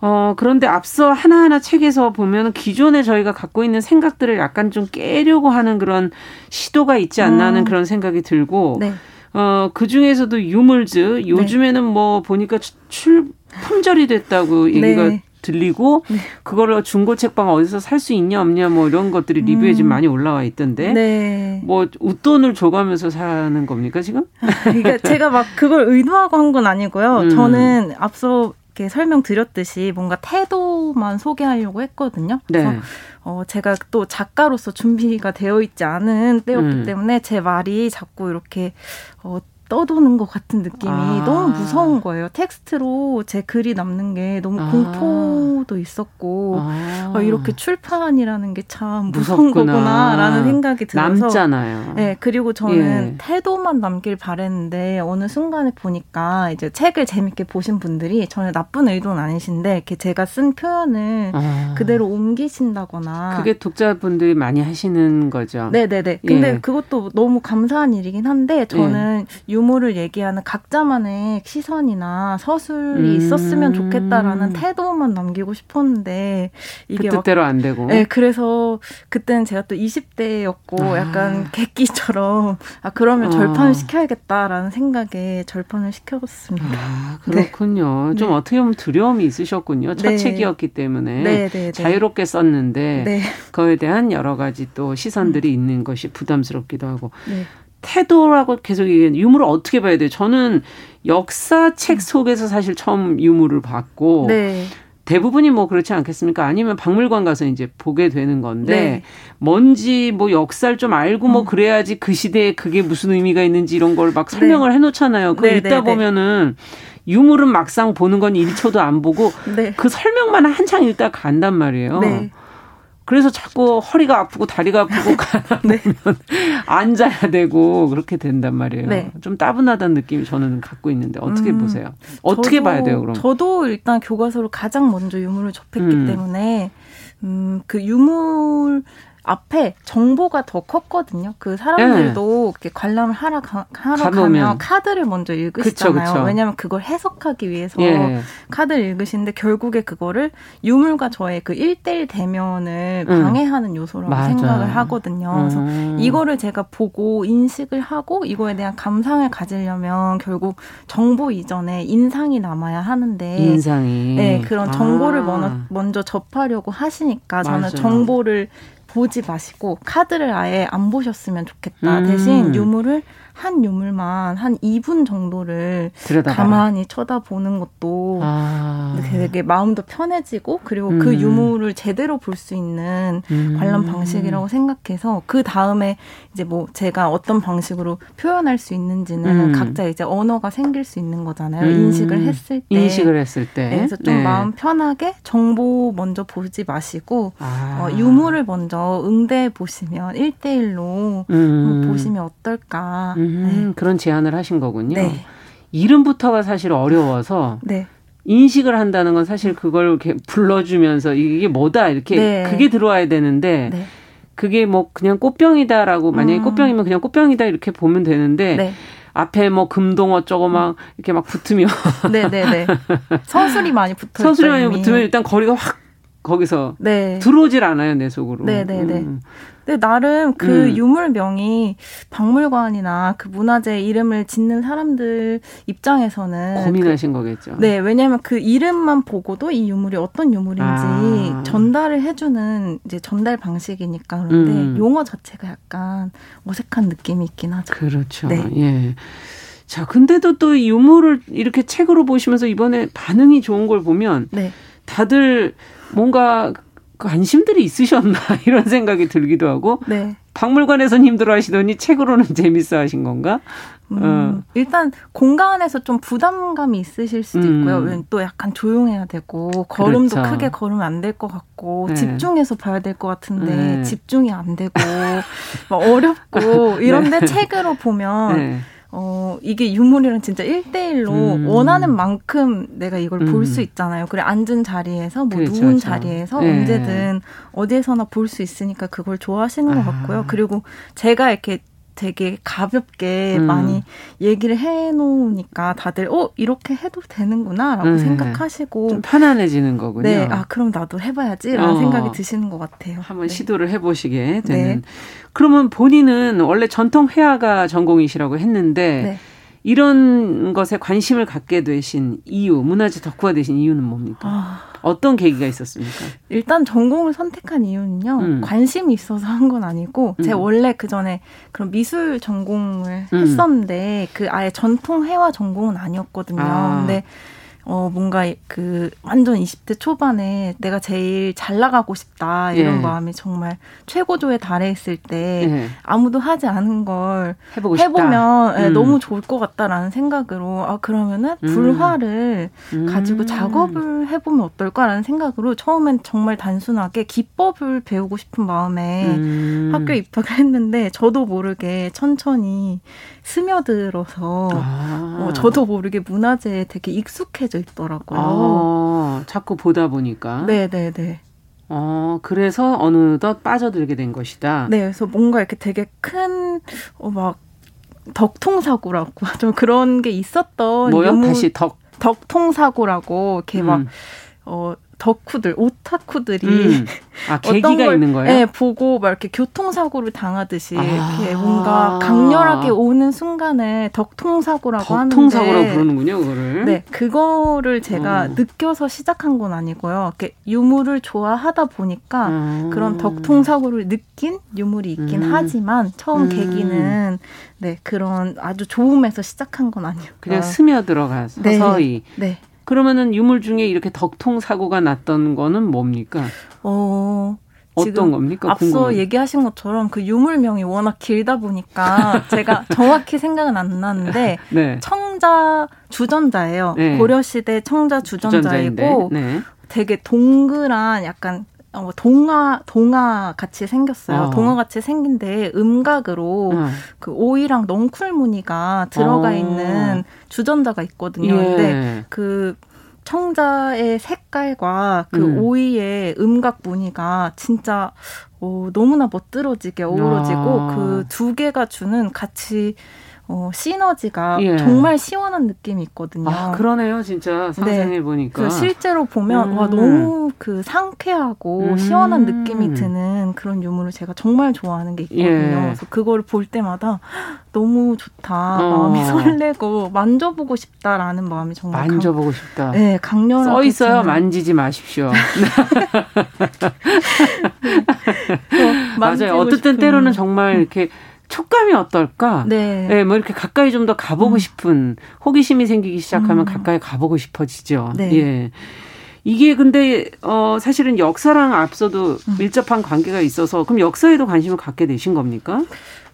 네. 어, 그런데 앞서 하나하나 책에서 보면 기존에 저희가 갖고 있는 생각들을 약간 좀 깨려고 하는 그런 시도가 있지 않나 하는 음. 그런 생각이 들고, 네. 어, 그 중에서도 유물즈, 요즘에는 네. 뭐 보니까 출, 품절이 됐다고 얘기가 네. 들리고 네. 그거를 중고 책방 어디서 살 수 있냐 없냐 뭐 이런 것들이 리뷰에 음. 좀 많이 올라와 있던데 네. 뭐 웃돈을 줘가면서 사는 겁니까 지금? 그러니까 제가 막 그걸 의도하고 한 건 아니고요. 음. 저는 앞서 이렇게 설명드렸듯이 뭔가 태도만 소개하려고 했거든요. 네. 그래서 어, 제가 또 작가로서 준비가 되어 있지 않은 때였기 음. 때문에 제 말이 자꾸 이렇게 어, 떠도는 것 같은 느낌이 아. 너무 무서운 거예요. 텍스트로 제 글이 남는 게 너무 아. 공포도 있었고 아. 아, 이렇게 출판이라는 게 참 무서운 무섭구나. 거구나라는 생각이 들어서 남잖아요. 네, 그리고 저는 예. 태도만 남길 바랬는데 어느 순간에 보니까 이제 책을 재밌게 보신 분들이 전혀 나쁜 의도는 아니신데 이렇게 제가 쓴 표현을 아. 그대로 옮기신다거나 그게 독자분들이 많이 하시는 거죠. 네, 네, 네. 근데 예. 그것도 너무 감사한 일이긴 한데 저는 예. 유물을 얘기하는 각자만의 시선이나 서술이 음. 있었으면 좋겠다라는 태도만 남기고 싶었는데 이게 그 뜻대로 안 되고. 네, 그래서 그때는 제가 또 20대였고 아. 약간 객기처럼 아 그러면 어. 절판을 시켜야겠다라는 생각에 절판을 시켰습니다. 아, 그렇군요. 네. 좀 네. 어떻게 보면 두려움이 있으셨군요. 첫 네. 책이었기 때문에 네, 네, 네. 자유롭게 썼는데 그거에 대한 여러 가지 또 시선들이 음. 있는 것이 부담스럽기도 하고. 태도라고 계속 얘기하는 유물을 어떻게 봐야 돼요? 저는 역사책 속에서 사실 처음 유물을 봤고 네. 대부분이 뭐 그렇지 않겠습니까? 아니면 박물관 가서 이제 보게 되는 건데 네. 뭔지 뭐 역사를 좀 알고 뭐 음. 그래야지 그 시대에 그게 무슨 의미가 있는지 이런 걸 막 설명을 네. 해놓잖아요. 그거 네, 읽다 네, 네. 보면은 유물은 막상 보는 건 1초도 안 보고 네. 그 설명만 한창 읽다 간단 말이에요. 그래서 자꾸 허리가 아프고 다리가 아프고 가다 네. 앉아야 되고 그렇게 된단 말이에요. 네. 좀 따분하다는 느낌이 저는 갖고 있는데 어떻게 음, 보세요? 어떻게 저도, 봐야 돼요, 그럼? 저도 일단 교과서로 가장 먼저 유물을 접했기 음. 때문에 음, 그 유물 앞에 정보가 더 컸거든요. 그 사람들도 네. 이렇게 관람을 하러, 가, 하러 가면 카드를 먼저 읽으시잖아요. 그쵸, 그쵸. 왜냐하면 그걸 해석하기 위해서 예. 카드를 읽으시는데 결국에 그거를 유물과 저의 그 1대1 대면을 음. 방해하는 요소라고 맞아. 생각을 하거든요. 그래서 음. 이거를 제가 보고 인식을 하고 이거에 대한 감상을 가지려면 결국 정보 이전에 인상이 남아야 하는데 인상이 네 그런 정보를 아. 먼저, 먼저 접하려고 하시니까 저는 맞아요. 정보를 보지 마시고 카드를 아예 안 보셨으면 좋겠다. 음. 대신 유물을 한 유물만 한 2분 정도를 들여다봐라. 가만히 쳐다보는 것도 아. 되게 마음도 편해지고 그리고 그 음. 그 유물을 제대로 볼 수 있는 음. 관람 방식이라고 생각해서 그 다음에 이제 뭐 제가 어떤 방식으로 표현할 수 있는지는 음. 각자 이제 언어가 생길 수 있는 거잖아요. 음. 인식을 했을 때. 인식을 했을 때. 네, 그래서 좀 네. 마음 편하게 정보 먼저 보지 마시고 아. 어, 유물을 먼저 응대해 보시면 1대1로 음. 보시면 어떨까. 음. 네. 그런 제안을 하신 거군요. 네. 이름부터가 사실 어려워서 네. 인식을 한다는 건 사실 그걸 이렇게 불러주면서 이게 뭐다 이렇게 네. 그게 들어와야 되는데 네. 그게 뭐 그냥 꽃병이다라고 만약에 음. 꽃병이면 그냥 꽃병이다 이렇게 보면 되는데 네. 앞에 뭐 금동 어쩌고 막 이렇게 막 붙으면 네네네 서술이 많이 붙어 서술이 많이 붙으면 일단 거리가 확 거기서 네. 들어오질 않아요 내 속으로. 네네네. 음. 근데 나름 그 음. 유물명이 박물관이나 그 문화재 이름을 짓는 사람들 입장에서는 고민하신 그, 거겠죠. 네, 왜냐하면 그 이름만 보고도 이 유물이 어떤 유물인지 아. 전달을 해주는 이제 전달 방식이니까 그런데 음. 용어 자체가 약간 어색한 느낌이 있긴 하죠. 그렇죠. 네. 예. 자, 근데도 또 유물을 이렇게 책으로 보시면서 이번에 반응이 좋은 걸 보면 네. 다들 뭔가 관심들이 있으셨나 이런 생각이 들기도 하고 네. 박물관에서는 힘들어 하시더니 책으로는 재밌어 하신 건가? 음, 어. 일단 공간에서 좀 부담감이 있으실 수도 음. 있고요. 또 약간 조용해야 되고 걸음도 그렇죠. 크게 걸으면 안 될 것 같고 네. 집중해서 봐야 될 것 같은데 네. 집중이 안 되고 막 어렵고 이런데 네. 책으로 보면 네. 어, 이게 유물이랑 진짜 1대1로 음. 원하는 만큼 내가 이걸 음. 볼수 있잖아요. 그래, 앉은 자리에서, 뭐, 그렇죠, 누운 그렇죠. 자리에서 네. 언제든 어디에서나 볼 수 있으니까 그걸 좋아하시는 것 아. 같고요. 그리고 제가 이렇게 되게 가볍게 음. 많이 얘기를 해놓으니까 다들 어 이렇게 해도 되는구나라고 음. 생각하시고 좀 편안해지는 거군요. 네, 아 그럼 나도 해봐야지라는 어. 생각이 드시는 것 같아요. 한번 네. 시도를 해보시게 되는. 네. 그러면 본인은 원래 전통 회화가 전공이시라고 했는데. 네. 이런 것에 관심을 갖게 되신 이유, 문화재 덕후가 되신 이유는 뭡니까? 아. 어떤 계기가 있었습니까? 일단 전공을 선택한 이유는요. 음. 관심이 있어서 한 건 아니고 음. 제가 원래 그 전에 그런 미술 전공을 음. 했었는데 그 아예 전통 회화 전공은 아니었거든요. 아. 근데 어, 뭔가 그 완전 20대 초반에 내가 제일 잘 나가고 싶다 이런 예. 마음이 정말 최고조에 달해 있을 때 예. 아무도 하지 않은 걸 해보고 해보면 예, 음. 너무 좋을 것 같다라는 생각으로 아 그러면은 음. 불화를 음. 가지고 작업을 해보면 어떨까라는 생각으로 처음엔 정말 단순하게 기법을 배우고 싶은 마음에 음. 학교 입학을 했는데 저도 모르게 천천히 스며들어서 아. 어, 저도 모르게 문화재에 되게 익숙해져 있더라고요. 아, 자꾸 보다 보니까. 네네네. 네, 네. 어, 그래서 어느덧 빠져들게 된 것이다. 네, 그래서 뭔가 이렇게 되게 큰, 어, 막, 덕통사고라고 좀 그런 게 있었던. 뭐요? 다시 덕. 덕통사고라고, 이렇게 음. 막, 어, 덕후들, 오타쿠들이 음. 아, 계기가 걸, 있는 거예요? 네, 보고 막 이렇게 교통사고를 당하듯이 아. 이렇게 뭔가 강렬하게 오는 순간에 덕통사고라고 하는데 덕통사고라고 부르는군요, 그거를. 네, 그거를 제가 어. 느껴서 시작한 건 아니고요. 이렇게 유물을 좋아하다 보니까 음. 그런 덕통사고를 느낀 유물이 있긴 음. 하지만 처음 음. 계기는 네, 그런 아주 좋음에서 시작한 건 아니었고요. 그냥 스며들어가서 네. 서서히 네. 그러면은 유물 중에 이렇게 덕통 사고가 났던 거는 뭡니까? 어. 어떤 겁니까? 앞서 궁금한. 얘기하신 것처럼 그 유물명이 워낙 길다 보니까 제가 정확히 생각은 안 나는데 네. 청자 주전자예요. 네. 고려 시대 청자 주전자이고 네. 되게 동그란 약간 어, 동화 동화 같이 생겼어요. 어. 동화 같이 생긴데 음각으로 어. 그 오이랑 넝쿨 무늬가 들어가 어. 있는 주전자가 있거든요. 예. 근데 그 청자의 색깔과 그 음. 오이의 음각 무늬가 진짜 어, 너무나 멋들어지게 어우러지고 아. 그두 개가 주는 같이 어, 시너지가 예. 정말 시원한 느낌이 있거든요. 아, 그러네요, 진짜 상상해 네. 보니까. 그 실제로 보면 음. 와 너무 그 상쾌하고 음. 시원한 느낌이 드는 그런 유물을 제가 정말 좋아하는 게 있거든요. 예. 그래서 그걸 볼 때마다 너무 좋다, 어. 마음이 설레고 만져보고 싶다라는 마음이 정말 만져보고 강, 싶다. 네, 강렬하게 써 있어요. 드는. 만지지 마십시오. 네. 맞아요. 어떨 땐 때로는 정말 이렇게 촉감이 어떨까? 네. 네, 뭐 이렇게 가까이 좀 더 가보고 음. 싶은 호기심이 생기기 시작하면 음. 가까이 가보고 싶어지죠. 네. 예. 이게 근데 어 사실은 역사랑 앞서도 음. 밀접한 관계가 있어서 그럼 역사에도 관심을 갖게 되신 겁니까?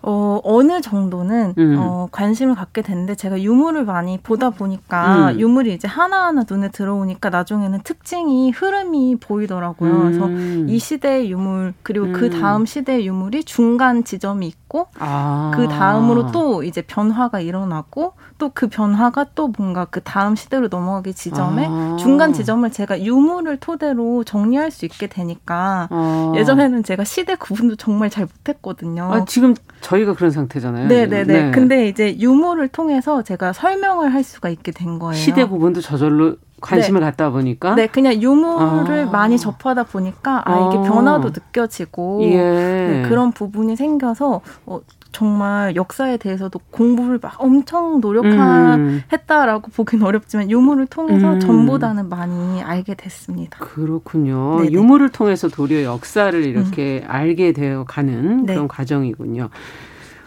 어, 어느 정도는 음. 어, 관심을 갖게 됐는데 제가 유물을 많이 보다 보니까 음. 유물이 이제 하나하나 눈에 들어오니까 나중에는 특징이 흐름이 보이더라고요. 음. 그래서 이 시대의 유물 그리고 그 음. 다음 시대의 유물이 중간 지점이 있고 아. 그 다음으로 또 이제 변화가 일어나고 또 그 변화가 또 뭔가 그 다음 시대로 넘어가기 지점에 아. 중간 지점을 제가 유물을 토대로 정리할 수 있게 되니까 어. 예전에는 제가 시대 구분도 정말 잘 못했거든요. 아, 지금 저 희가 그런 상태잖아요. 네네네. 네. 근데 이제 유물을 통해서 제가 설명을 할 수가 있게 된 거예요. 시대 구분도 저절로 관심을 네. 갖다 보니까 네 그냥 유물을 아. 많이 접하다 보니까 아 이게 아. 변화도 느껴지고 예. 네, 그런 부분이 생겨서 어, 정말 역사에 대해서도 공부를 막 엄청 노력했다라고 음. 보긴 어렵지만 유물을 통해서 음. 전보다는 많이 알게 됐습니다. 그렇군요. 네네. 유물을 통해서 도리어 역사를 이렇게 음. 알게 되어 가는 네. 그런 과정이군요.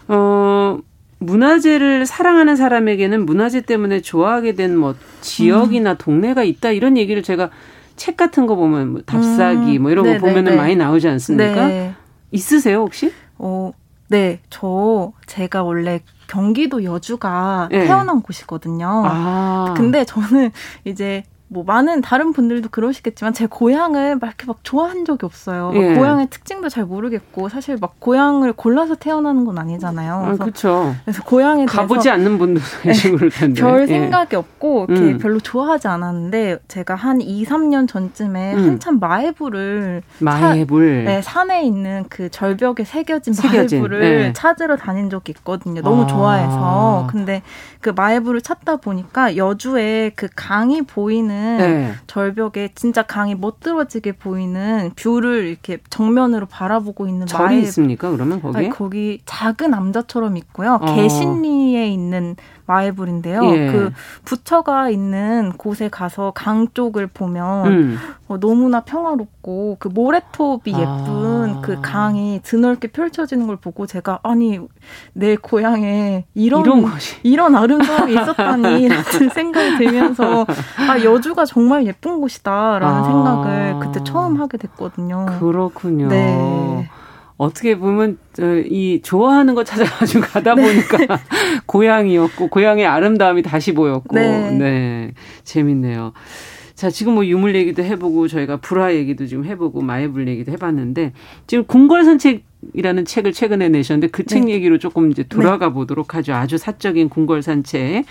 어, 문화재를 사랑하는 사람에게는 문화재 때문에 좋아하게 된 뭐 지역이나 음. 동네가 있다 이런 얘기를 제가 책 같은 거 보면 뭐 답사기 뭐 이런 거 보면은 많이 나오지 않습니까? 네. 있으세요 혹시? 어, 네, 저 제가 원래 경기도 여주가 네. 태어난 곳이거든요. 아. 근데 저는 이제 뭐 많은 다른 분들도 그러시겠지만 제 고향을 막 이렇게 막 좋아한 적이 없어요. 예. 고향의 특징도 잘 모르겠고 사실 막 고향을 골라서 태어나는 건 아니잖아요. 아, 그렇죠. 그래서 고향에 가보지 않는 분도 계시고 그럴 텐데 별 예. 생각이 없고 이렇게 음. 별로 좋아하지 않았는데 제가 한 2, 3년 전쯤에 음. 한참 마애불을 마애불 네, 산에 있는 그 절벽에 새겨진, 새겨진. 마애불을 네. 찾으러 다닌 적이 있거든요. 너무 아. 좋아해서 근데 그 마애불을 찾다 보니까 여주에 그 강이 보이는 네. 절벽에 진짜 강이 멋들어지게 보이는 view를 이렇게 정면으로 바라보고 있는 절이 마을... 있습니까? 그러면 거기? 아니, 거기 작은 남자처럼 있고요. 어. 개신리에 있는 마애불인데요. 예. 그 부처가 있는 곳에 가서 강 쪽을 보면 음. 어, 너무나 평화롭고 그 모래톱이 예쁜 아. 그 강이 드넓게 펼쳐지는 걸 보고 제가 아니 내 고향에 이런 이런, 이런 아름다움이 있었다니라는 생각이 들면서 아 여주가 정말 예쁜 곳이다라는 아. 생각을 그때 처음 하게 됐거든요. 그렇군요. 네. 어떻게 보면 이 좋아하는 거 찾아가지고 가다 네. 보니까 고향이었고 고향의 아름다움이 다시 보였고 네. 네. 재밌네요. 자, 지금 뭐 유물 얘기도 해보고 저희가 불화 얘기도 좀 해보고 마애불 얘기도 해봤는데 지금 궁궐 산책이라는 책을 최근에 내셨는데 그책 네. 얘기로 조금 이제 돌아가 네. 보도록 하죠. 아주 사적인 궁궐 산책.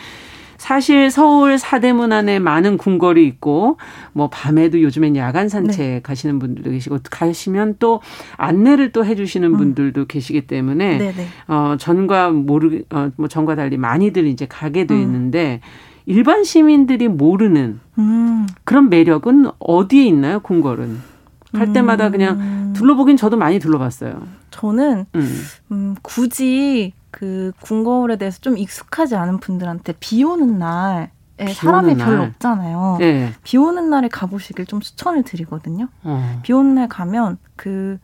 사실 서울 사대문 안에 많은 궁궐이 있고 뭐 밤에도 요즘엔 야간 산책 네. 가시는 분들도 계시고 가시면 또 안내를 또 해주시는 음. 분들도 계시기 때문에 네네. 네. 어 전과 모르 어뭐 전과 달리 많이들 이제 가게 돼 음. 있는데 음. 일반 시민들이 모르는 음. 그런 매력은 어디에 있나요? 궁궐은 갈 때마다 그냥 음. 둘러보긴 저도 많이 둘러봤어요. 저는 음. 음, 굳이 그 궁궐에 대해서 좀 익숙하지 않은 분들한테 비 오는 날에 비 사람이 오는 별로 없잖아요. 네. 비 오는 날에 가보시길 좀 추천을 드리거든요. 어. 비 오는 날 가면 그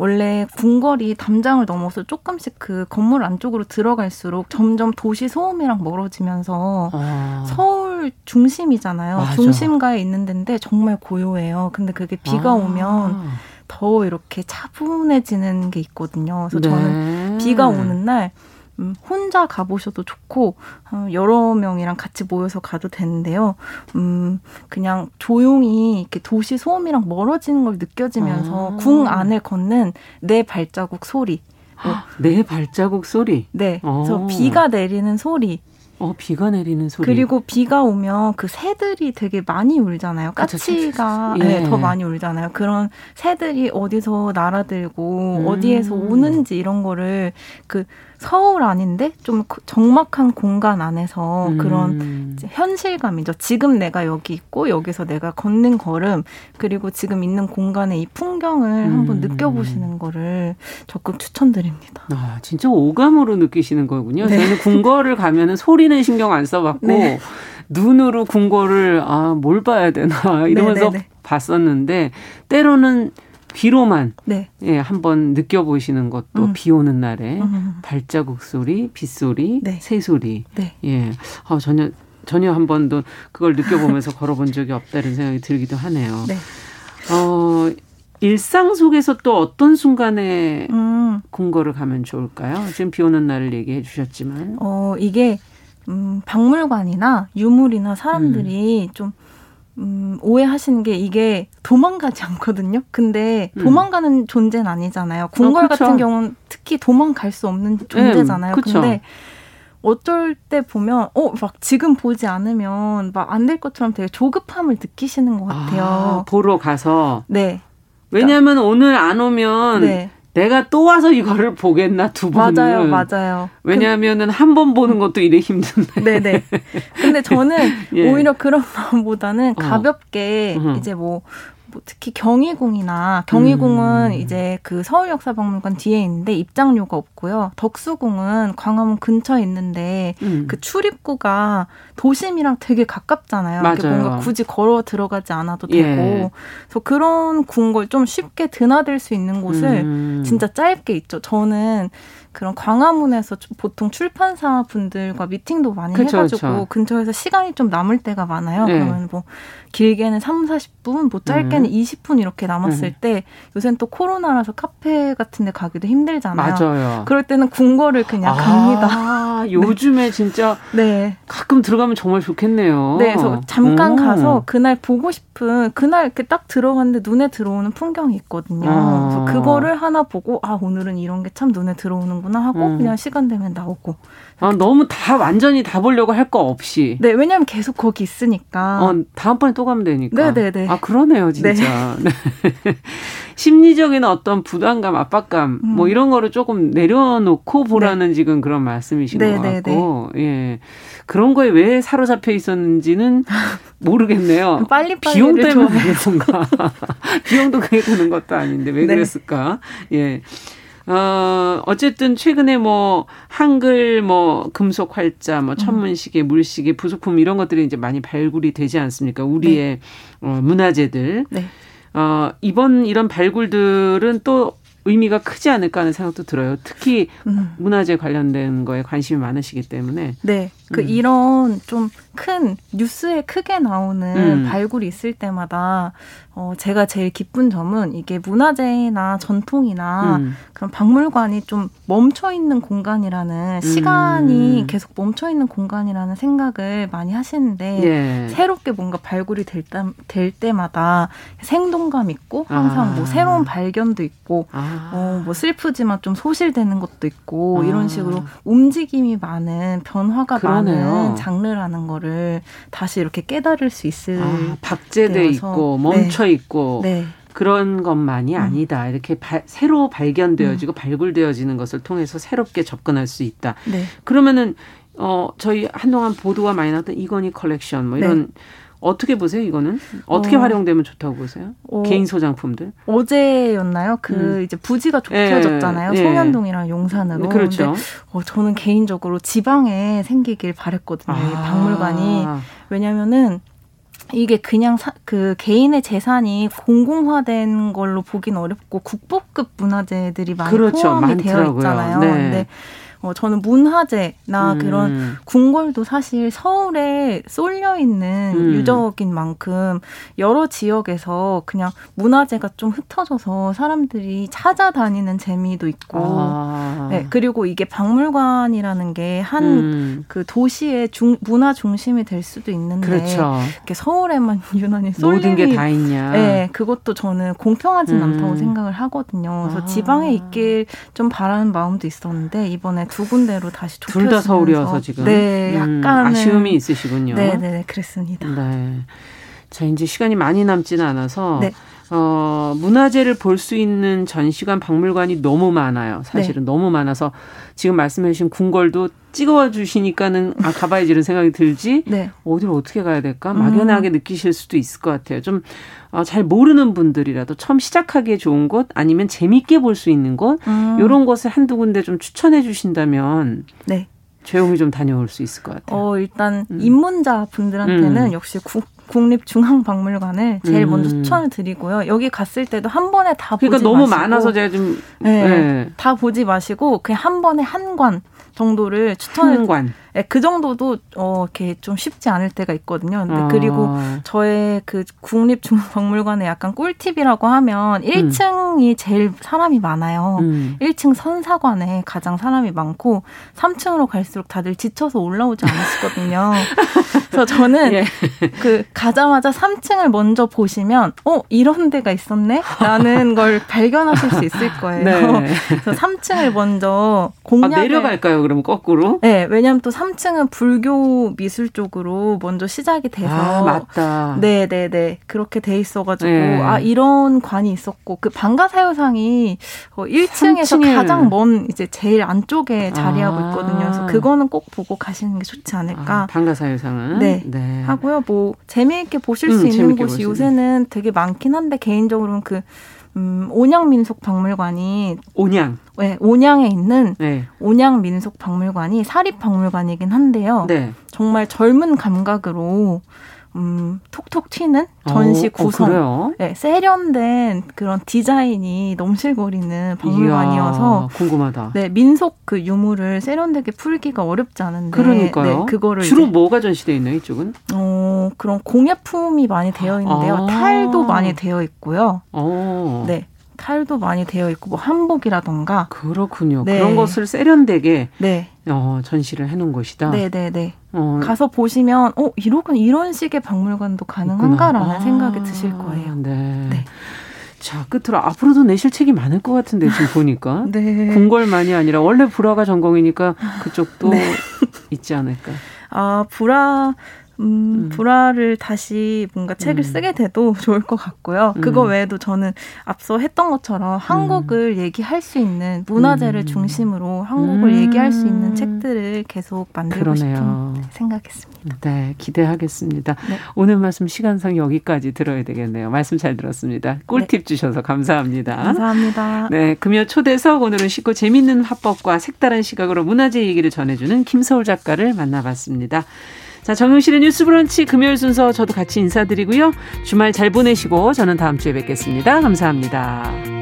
원래 궁궐이 담장을 넘어서 조금씩 그 건물 안쪽으로 들어갈수록 점점 도시 소음이랑 멀어지면서 아. 서울 중심이잖아요. 맞아. 중심가에 있는 데인데 정말 고요해요. 근데 그게 비가 아. 오면 더 이렇게 차분해지는 게 있거든요. 그래서 네. 저는 비가 오는 날 음, 혼자 가보셔도 좋고 어, 여러 명이랑 같이 모여서 가도 되는데요. 음, 그냥 조용히 이렇게 도시 소음이랑 멀어지는 걸 느껴지면서 아. 궁 안을 걷는 내 발자국 소리. 뭐, 내 발자국 소리. 네. 그래서 어. 비가 내리는 소리. 어, 비가 내리는 소리. 그리고 비가 오면 그 새들이 되게 많이 울잖아요. 까치가 예. 네, 더 많이 울잖아요. 그런 새들이 어디서 날아들고 음. 어디에서 오는지 이런 거를 그 서울 아닌데 좀 적막한 공간 안에서 음. 그런 현실감이죠. 지금 내가 여기 있고 여기서 내가 걷는 걸음 그리고 지금 있는 공간의 이 풍경을 음. 한번 느껴보시는 거를 적극 추천드립니다. 아 진짜 오감으로 느끼시는 거군요. 네. 저는 궁궐을 가면은 소리는 신경 안 써봤고 네. 눈으로 궁궐을 아 뭘 봐야 되나 이러면서 네네네. 네, 네. 봤었는데 때로는 비로만 네. 예, 한번 느껴보시는 것도 음. 비 오는 날에 음. 발자국 소리, 빗소리, 네. 새소리. 네. 예. 어, 전혀 전혀 한 번도 그걸 느껴보면서 걸어본 적이 없다는 생각이 들기도 하네요. 네. 어, 일상 속에서 또 어떤 순간에 음. 궁궐을 가면 좋을까요? 지금 비 오는 날을 얘기해 주셨지만. 어, 이게 음, 박물관이나 유물이나 사람들이 음. 좀 음, 오해하시는 게 이게 도망가지 않거든요. 근데 음. 도망가는 음. 존재는 아니잖아요. 궁궐 어, 같은 경우는 특히 도망갈 수 없는 존재잖아요. 네, 근데 어쩔 때 보면 어 막 지금 보지 않으면 막 안 될 것처럼 되게 조급함을 느끼시는 것 같아요. 아, 보러 가서. 네. 왜냐하면 그러니까, 오늘 안 오면 네. 내가 또 와서 이거를 보겠나 두 번을. 맞아요, 맞아요. 왜냐하면은 그, 한번 보는 것도 이래 힘든데. 네네. 근데 저는 예. 오히려 그런 마음보다는 어. 가볍게 어. 이제 뭐 뭐 특히 경희궁이나 경희궁은 음. 이제 그 서울역사박물관 뒤에 있는데 입장료가 없고요. 덕수궁은 광화문 근처에 있는데 음. 그 출입구가 도심이랑 되게 가깝잖아요. 맞아요. 뭔가 굳이 걸어 들어가지 않아도 되고. 예. 그래서 그런 궁궐 좀 쉽게 드나들 수 있는 곳을 음. 진짜 짧게 있죠. 저는 그런 광화문에서 보통 출판사 분들과 미팅도 많이 그쵸, 해가지고 그쵸. 근처에서 시간이 좀 남을 때가 많아요. 네. 그러면 뭐 길게는 3, 40분, 뭐 짧게는 음. 20분 이렇게 남았을 음. 때 요새는 또 코로나라서 카페 같은 데 가기도 힘들잖아요. 맞아요. 그럴 때는 궁궐을 그냥 아, 갑니다. 요즘에 네. 진짜 네. 가끔 들어가면 정말 좋겠네요. 네, 그래서 잠깐 오. 가서 그날 보고 싶은 그날 이렇게 딱 들어갔는데 눈에 들어오는 풍경이 있거든요. 아. 그래서 그거를 하나 보고 아 오늘은 이런 게 참 눈에 들어오는 구나 하고 음. 그냥 시간 되면 나오고. 아 너무 다 완전히 다 보려고 할 거 없이. 네, 왜냐하면 계속 거기 있으니까. 어 다음번에 또 가면 되니까. 네 네 네. 아 그러네요, 진짜. 네. 심리적인 어떤 부담감, 압박감 음. 뭐 이런 거를 조금 내려놓고 보라는 네. 지금 그런 말씀이신 네네네. 것 같고, 예. 그런 거에 왜 사로잡혀 있었는지는 모르겠네요. 빨리 빨리 비용 때문에 그런가. 비용도 그게 드는 것도 아닌데 왜 네. 그랬을까? 예. 어, 어쨌든 최근에 뭐 한글 뭐 금속 활자 뭐 천문시계 물시계 부속품 이런 것들이 이제 많이 발굴이 되지 않습니까? 우리의 네. 어, 문화재들. 네. 어, 이번 이런 발굴들은 또 의미가 크지 않을까 하는 생각도 들어요. 특히 음. 문화재 관련된 거에 관심이 많으시기 때문에. 네. 그 음. 이런 좀 큰 뉴스에 크게 나오는 음. 발굴이 있을 때마다 어 제가 제일 기쁜 점은 이게 문화재나 전통이나 음. 그런 박물관이 좀 멈춰 있는 공간이라는 시간이 음. 계속 멈춰 있는 공간이라는 생각을 많이 하시는데 예. 새롭게 뭔가 발굴이 될, 때, 될 때마다 생동감 있고 항상 아. 뭐 새로운 발견도 있고 아. 어뭐 슬프지만 좀 소실되는 것도 있고 아. 이런 식으로 움직임이 많은 변화가 그 러네요. 장르라는 거를 다시 이렇게 깨달을 수 있을 아, 박제돼 있고 멈춰 네. 있고 네. 그런 것만이 음. 아니다. 이렇게 바, 새로 발견되어지고 음. 발굴되어지는 것을 통해서 새롭게 접근할 수 있다. 네. 그러면은 어 저희 한동안 보도가 많이 나왔던 이건희 컬렉션 뭐 이런 네. 어떻게 보세요, 이거는? 어떻게 어, 활용되면 좋다고 보세요? 어, 개인 소장품들? 어제였나요? 그 음. 이제 부지가 좁혀졌잖아요. 예, 예. 송현동이랑 용산으로. 그렇죠. 근데, 어, 저는 개인적으로 지방에 생기길 바랬거든요. 아. 이 박물관이. 왜냐면은 이게 그냥 사, 그 개인의 재산이 공공화된 걸로 보긴 어렵고 국보급 문화재들이 많이 그렇죠. 포함이 많더라고요. 되어 있잖아요. 네. 근데 어, 저는 문화재나 음. 그런 궁궐도 사실 서울에 쏠려 있는 음. 유적인 만큼 여러 지역에서 그냥 문화재가 좀 흩어져서 사람들이 찾아다니는 재미도 있고, 아. 네, 그리고 이게 박물관이라는 게 한그 음. 그 도시의 중, 문화 중심이 될 수도 있는데, 그렇죠. 이렇게 서울에만 유난히 쏠림이 모든 게 다 있냐? 네, 그것도 저는 공평하진 음. 않다고 생각을 하거든요. 그래서 아. 지방에 있길 좀 바라는 마음도 있었는데 이번에 두 군데로 다시 둘다 서울이어서 지금 네, 약간 음, 아쉬움이 있으시군요. 네, 네, 네, 그랬습니다. 네. 자, 이제 시간이 많이 남지는 않아서 네. 어, 문화재를 볼 수 있는 전시관 박물관이 너무 많아요. 사실은 네. 너무 많아서 지금 말씀해 주신 궁궐도 찍어 주시니까는 아 가봐야지 이런 생각이 들지. 네. 어디를 어떻게 가야 될까? 막연하게 음. 느끼실 수도 있을 것 같아요. 좀 어, 잘 모르는 분들이라도 처음 시작하기에 좋은 곳 아니면 재밌게 볼 수 있는 곳 음. 이런 곳을 한두 군데 좀 추천해 주신다면 네. 조용히 좀 다녀올 수 있을 것 같아요. 어, 일단 음. 입문자 분들한테는 음. 역시 국, 국립중앙박물관을 제일 음. 먼저 추천을 드리고요. 여기 갔을 때도 한 번에 다 그러니까 보지 너무 마시고, 많아서 제가 좀 네, 네. 다 보지 마시고 그냥 한 번에 한 관 정도를 추천을 한 관. 네, 그 정도도 어 이렇게 좀 쉽지 않을 때가 있거든요. 근데 아. 그리고 저의 그 국립중앙박물관의 약간 꿀팁이라고 하면 1층이 음. 제일 사람이 많아요. 음. 1층 선사관에 가장 사람이 많고 3층으로 갈수록 다들 지쳐서 올라오지 않으시거든요. 그래서 저는 예. 그 가자마자 3층을 먼저 보시면 어 이런 데가 있었네 라는 걸 발견하실 수 있을 거예요. 네. 그래서 3층을 먼저 공략 아, 내려갈까요? 그럼 거꾸로? 네, 왜냐하면 또 3층은 불교 미술 쪽으로 먼저 시작이 돼서 아, 맞다. 네, 네, 네 그렇게 돼 있어가지고 네. 아 이런 관이 있었고 그 방가사유상이 1층에서 어, 3층에. 가장 먼 이제 제일 안쪽에 자리하고 아. 있거든요. 그래서 그거는 꼭 보고 가시는 게 좋지 않을까. 아, 방가사유상은 네. 네. 하고요. 뭐 재미있게 보실 음, 수 있는 곳이 요새는 되게 많긴 한데 개인적으로는 그 음, 온양민속박물관이 온양. 네, 온양에 있는 네. 온양민속박물관이 사립박물관이긴 한데요. 네. 정말 젊은 감각으로 음, 톡톡 튀는 전시 오, 어, 구성, 어, 네, 세련된 그런 디자인이 넘실거리는 박물관이어서 이야, 궁금하다. 네, 민속 그 유물을 세련되게 풀기가 어렵지 않은데, 그러니까요. 네, 그거를 주로 이제, 뭐가 전시돼 있나요, 이쪽은? 어, 그런 공예품이 많이 되어 있는데요. 아. 탈도 많이 되어 있고요. 오. 어. 네. 탈도 많이 되어 있고 뭐 한복이라던가 그렇군요. 네. 그런 것을 세련되게 네. 어, 전시를 해놓은 곳이다. 네네네. 어. 가서 보시면 어 이런 이런 식의 박물관도 가능한가라는 아. 생각이 드실 거예요. 네. 네. 자, 끝으로 앞으로도 내실 책이 많을 것 같은데 지금 보니까 네. 궁궐만이 아니라 원래 불화가 전공이니까 그쪽도 네. 있지 않을까. 아, 불화 음, 음. 불화를 다시 뭔가 책을 음. 쓰게 돼도 좋을 것 같고요. 그거 음. 외에도 저는 앞서 했던 것처럼 한국을 음. 얘기할 수 있는 문화재를 음. 중심으로 한국을 얘기할 수 있는 책들을 계속 만들고 그러네요. 싶은 생각했습니다. 네, 기대하겠습니다. 네. 오늘 말씀 시간상 여기까지 들어야 되겠네요. 말씀 잘 들었습니다. 꿀팁 네. 주셔서 감사합니다. 감사합니다. 네, 금요 초대석 오늘은 쉽고 재밌는 화법과 색다른 시각으로 문화재 얘기를 전해주는 김서울 작가를 만나봤습니다. 자, 정용실의 뉴스 브런치 금요일 순서 저도 같이 인사드리고요. 주말 잘 보내시고 저는 다음 주에 뵙겠습니다. 감사합니다.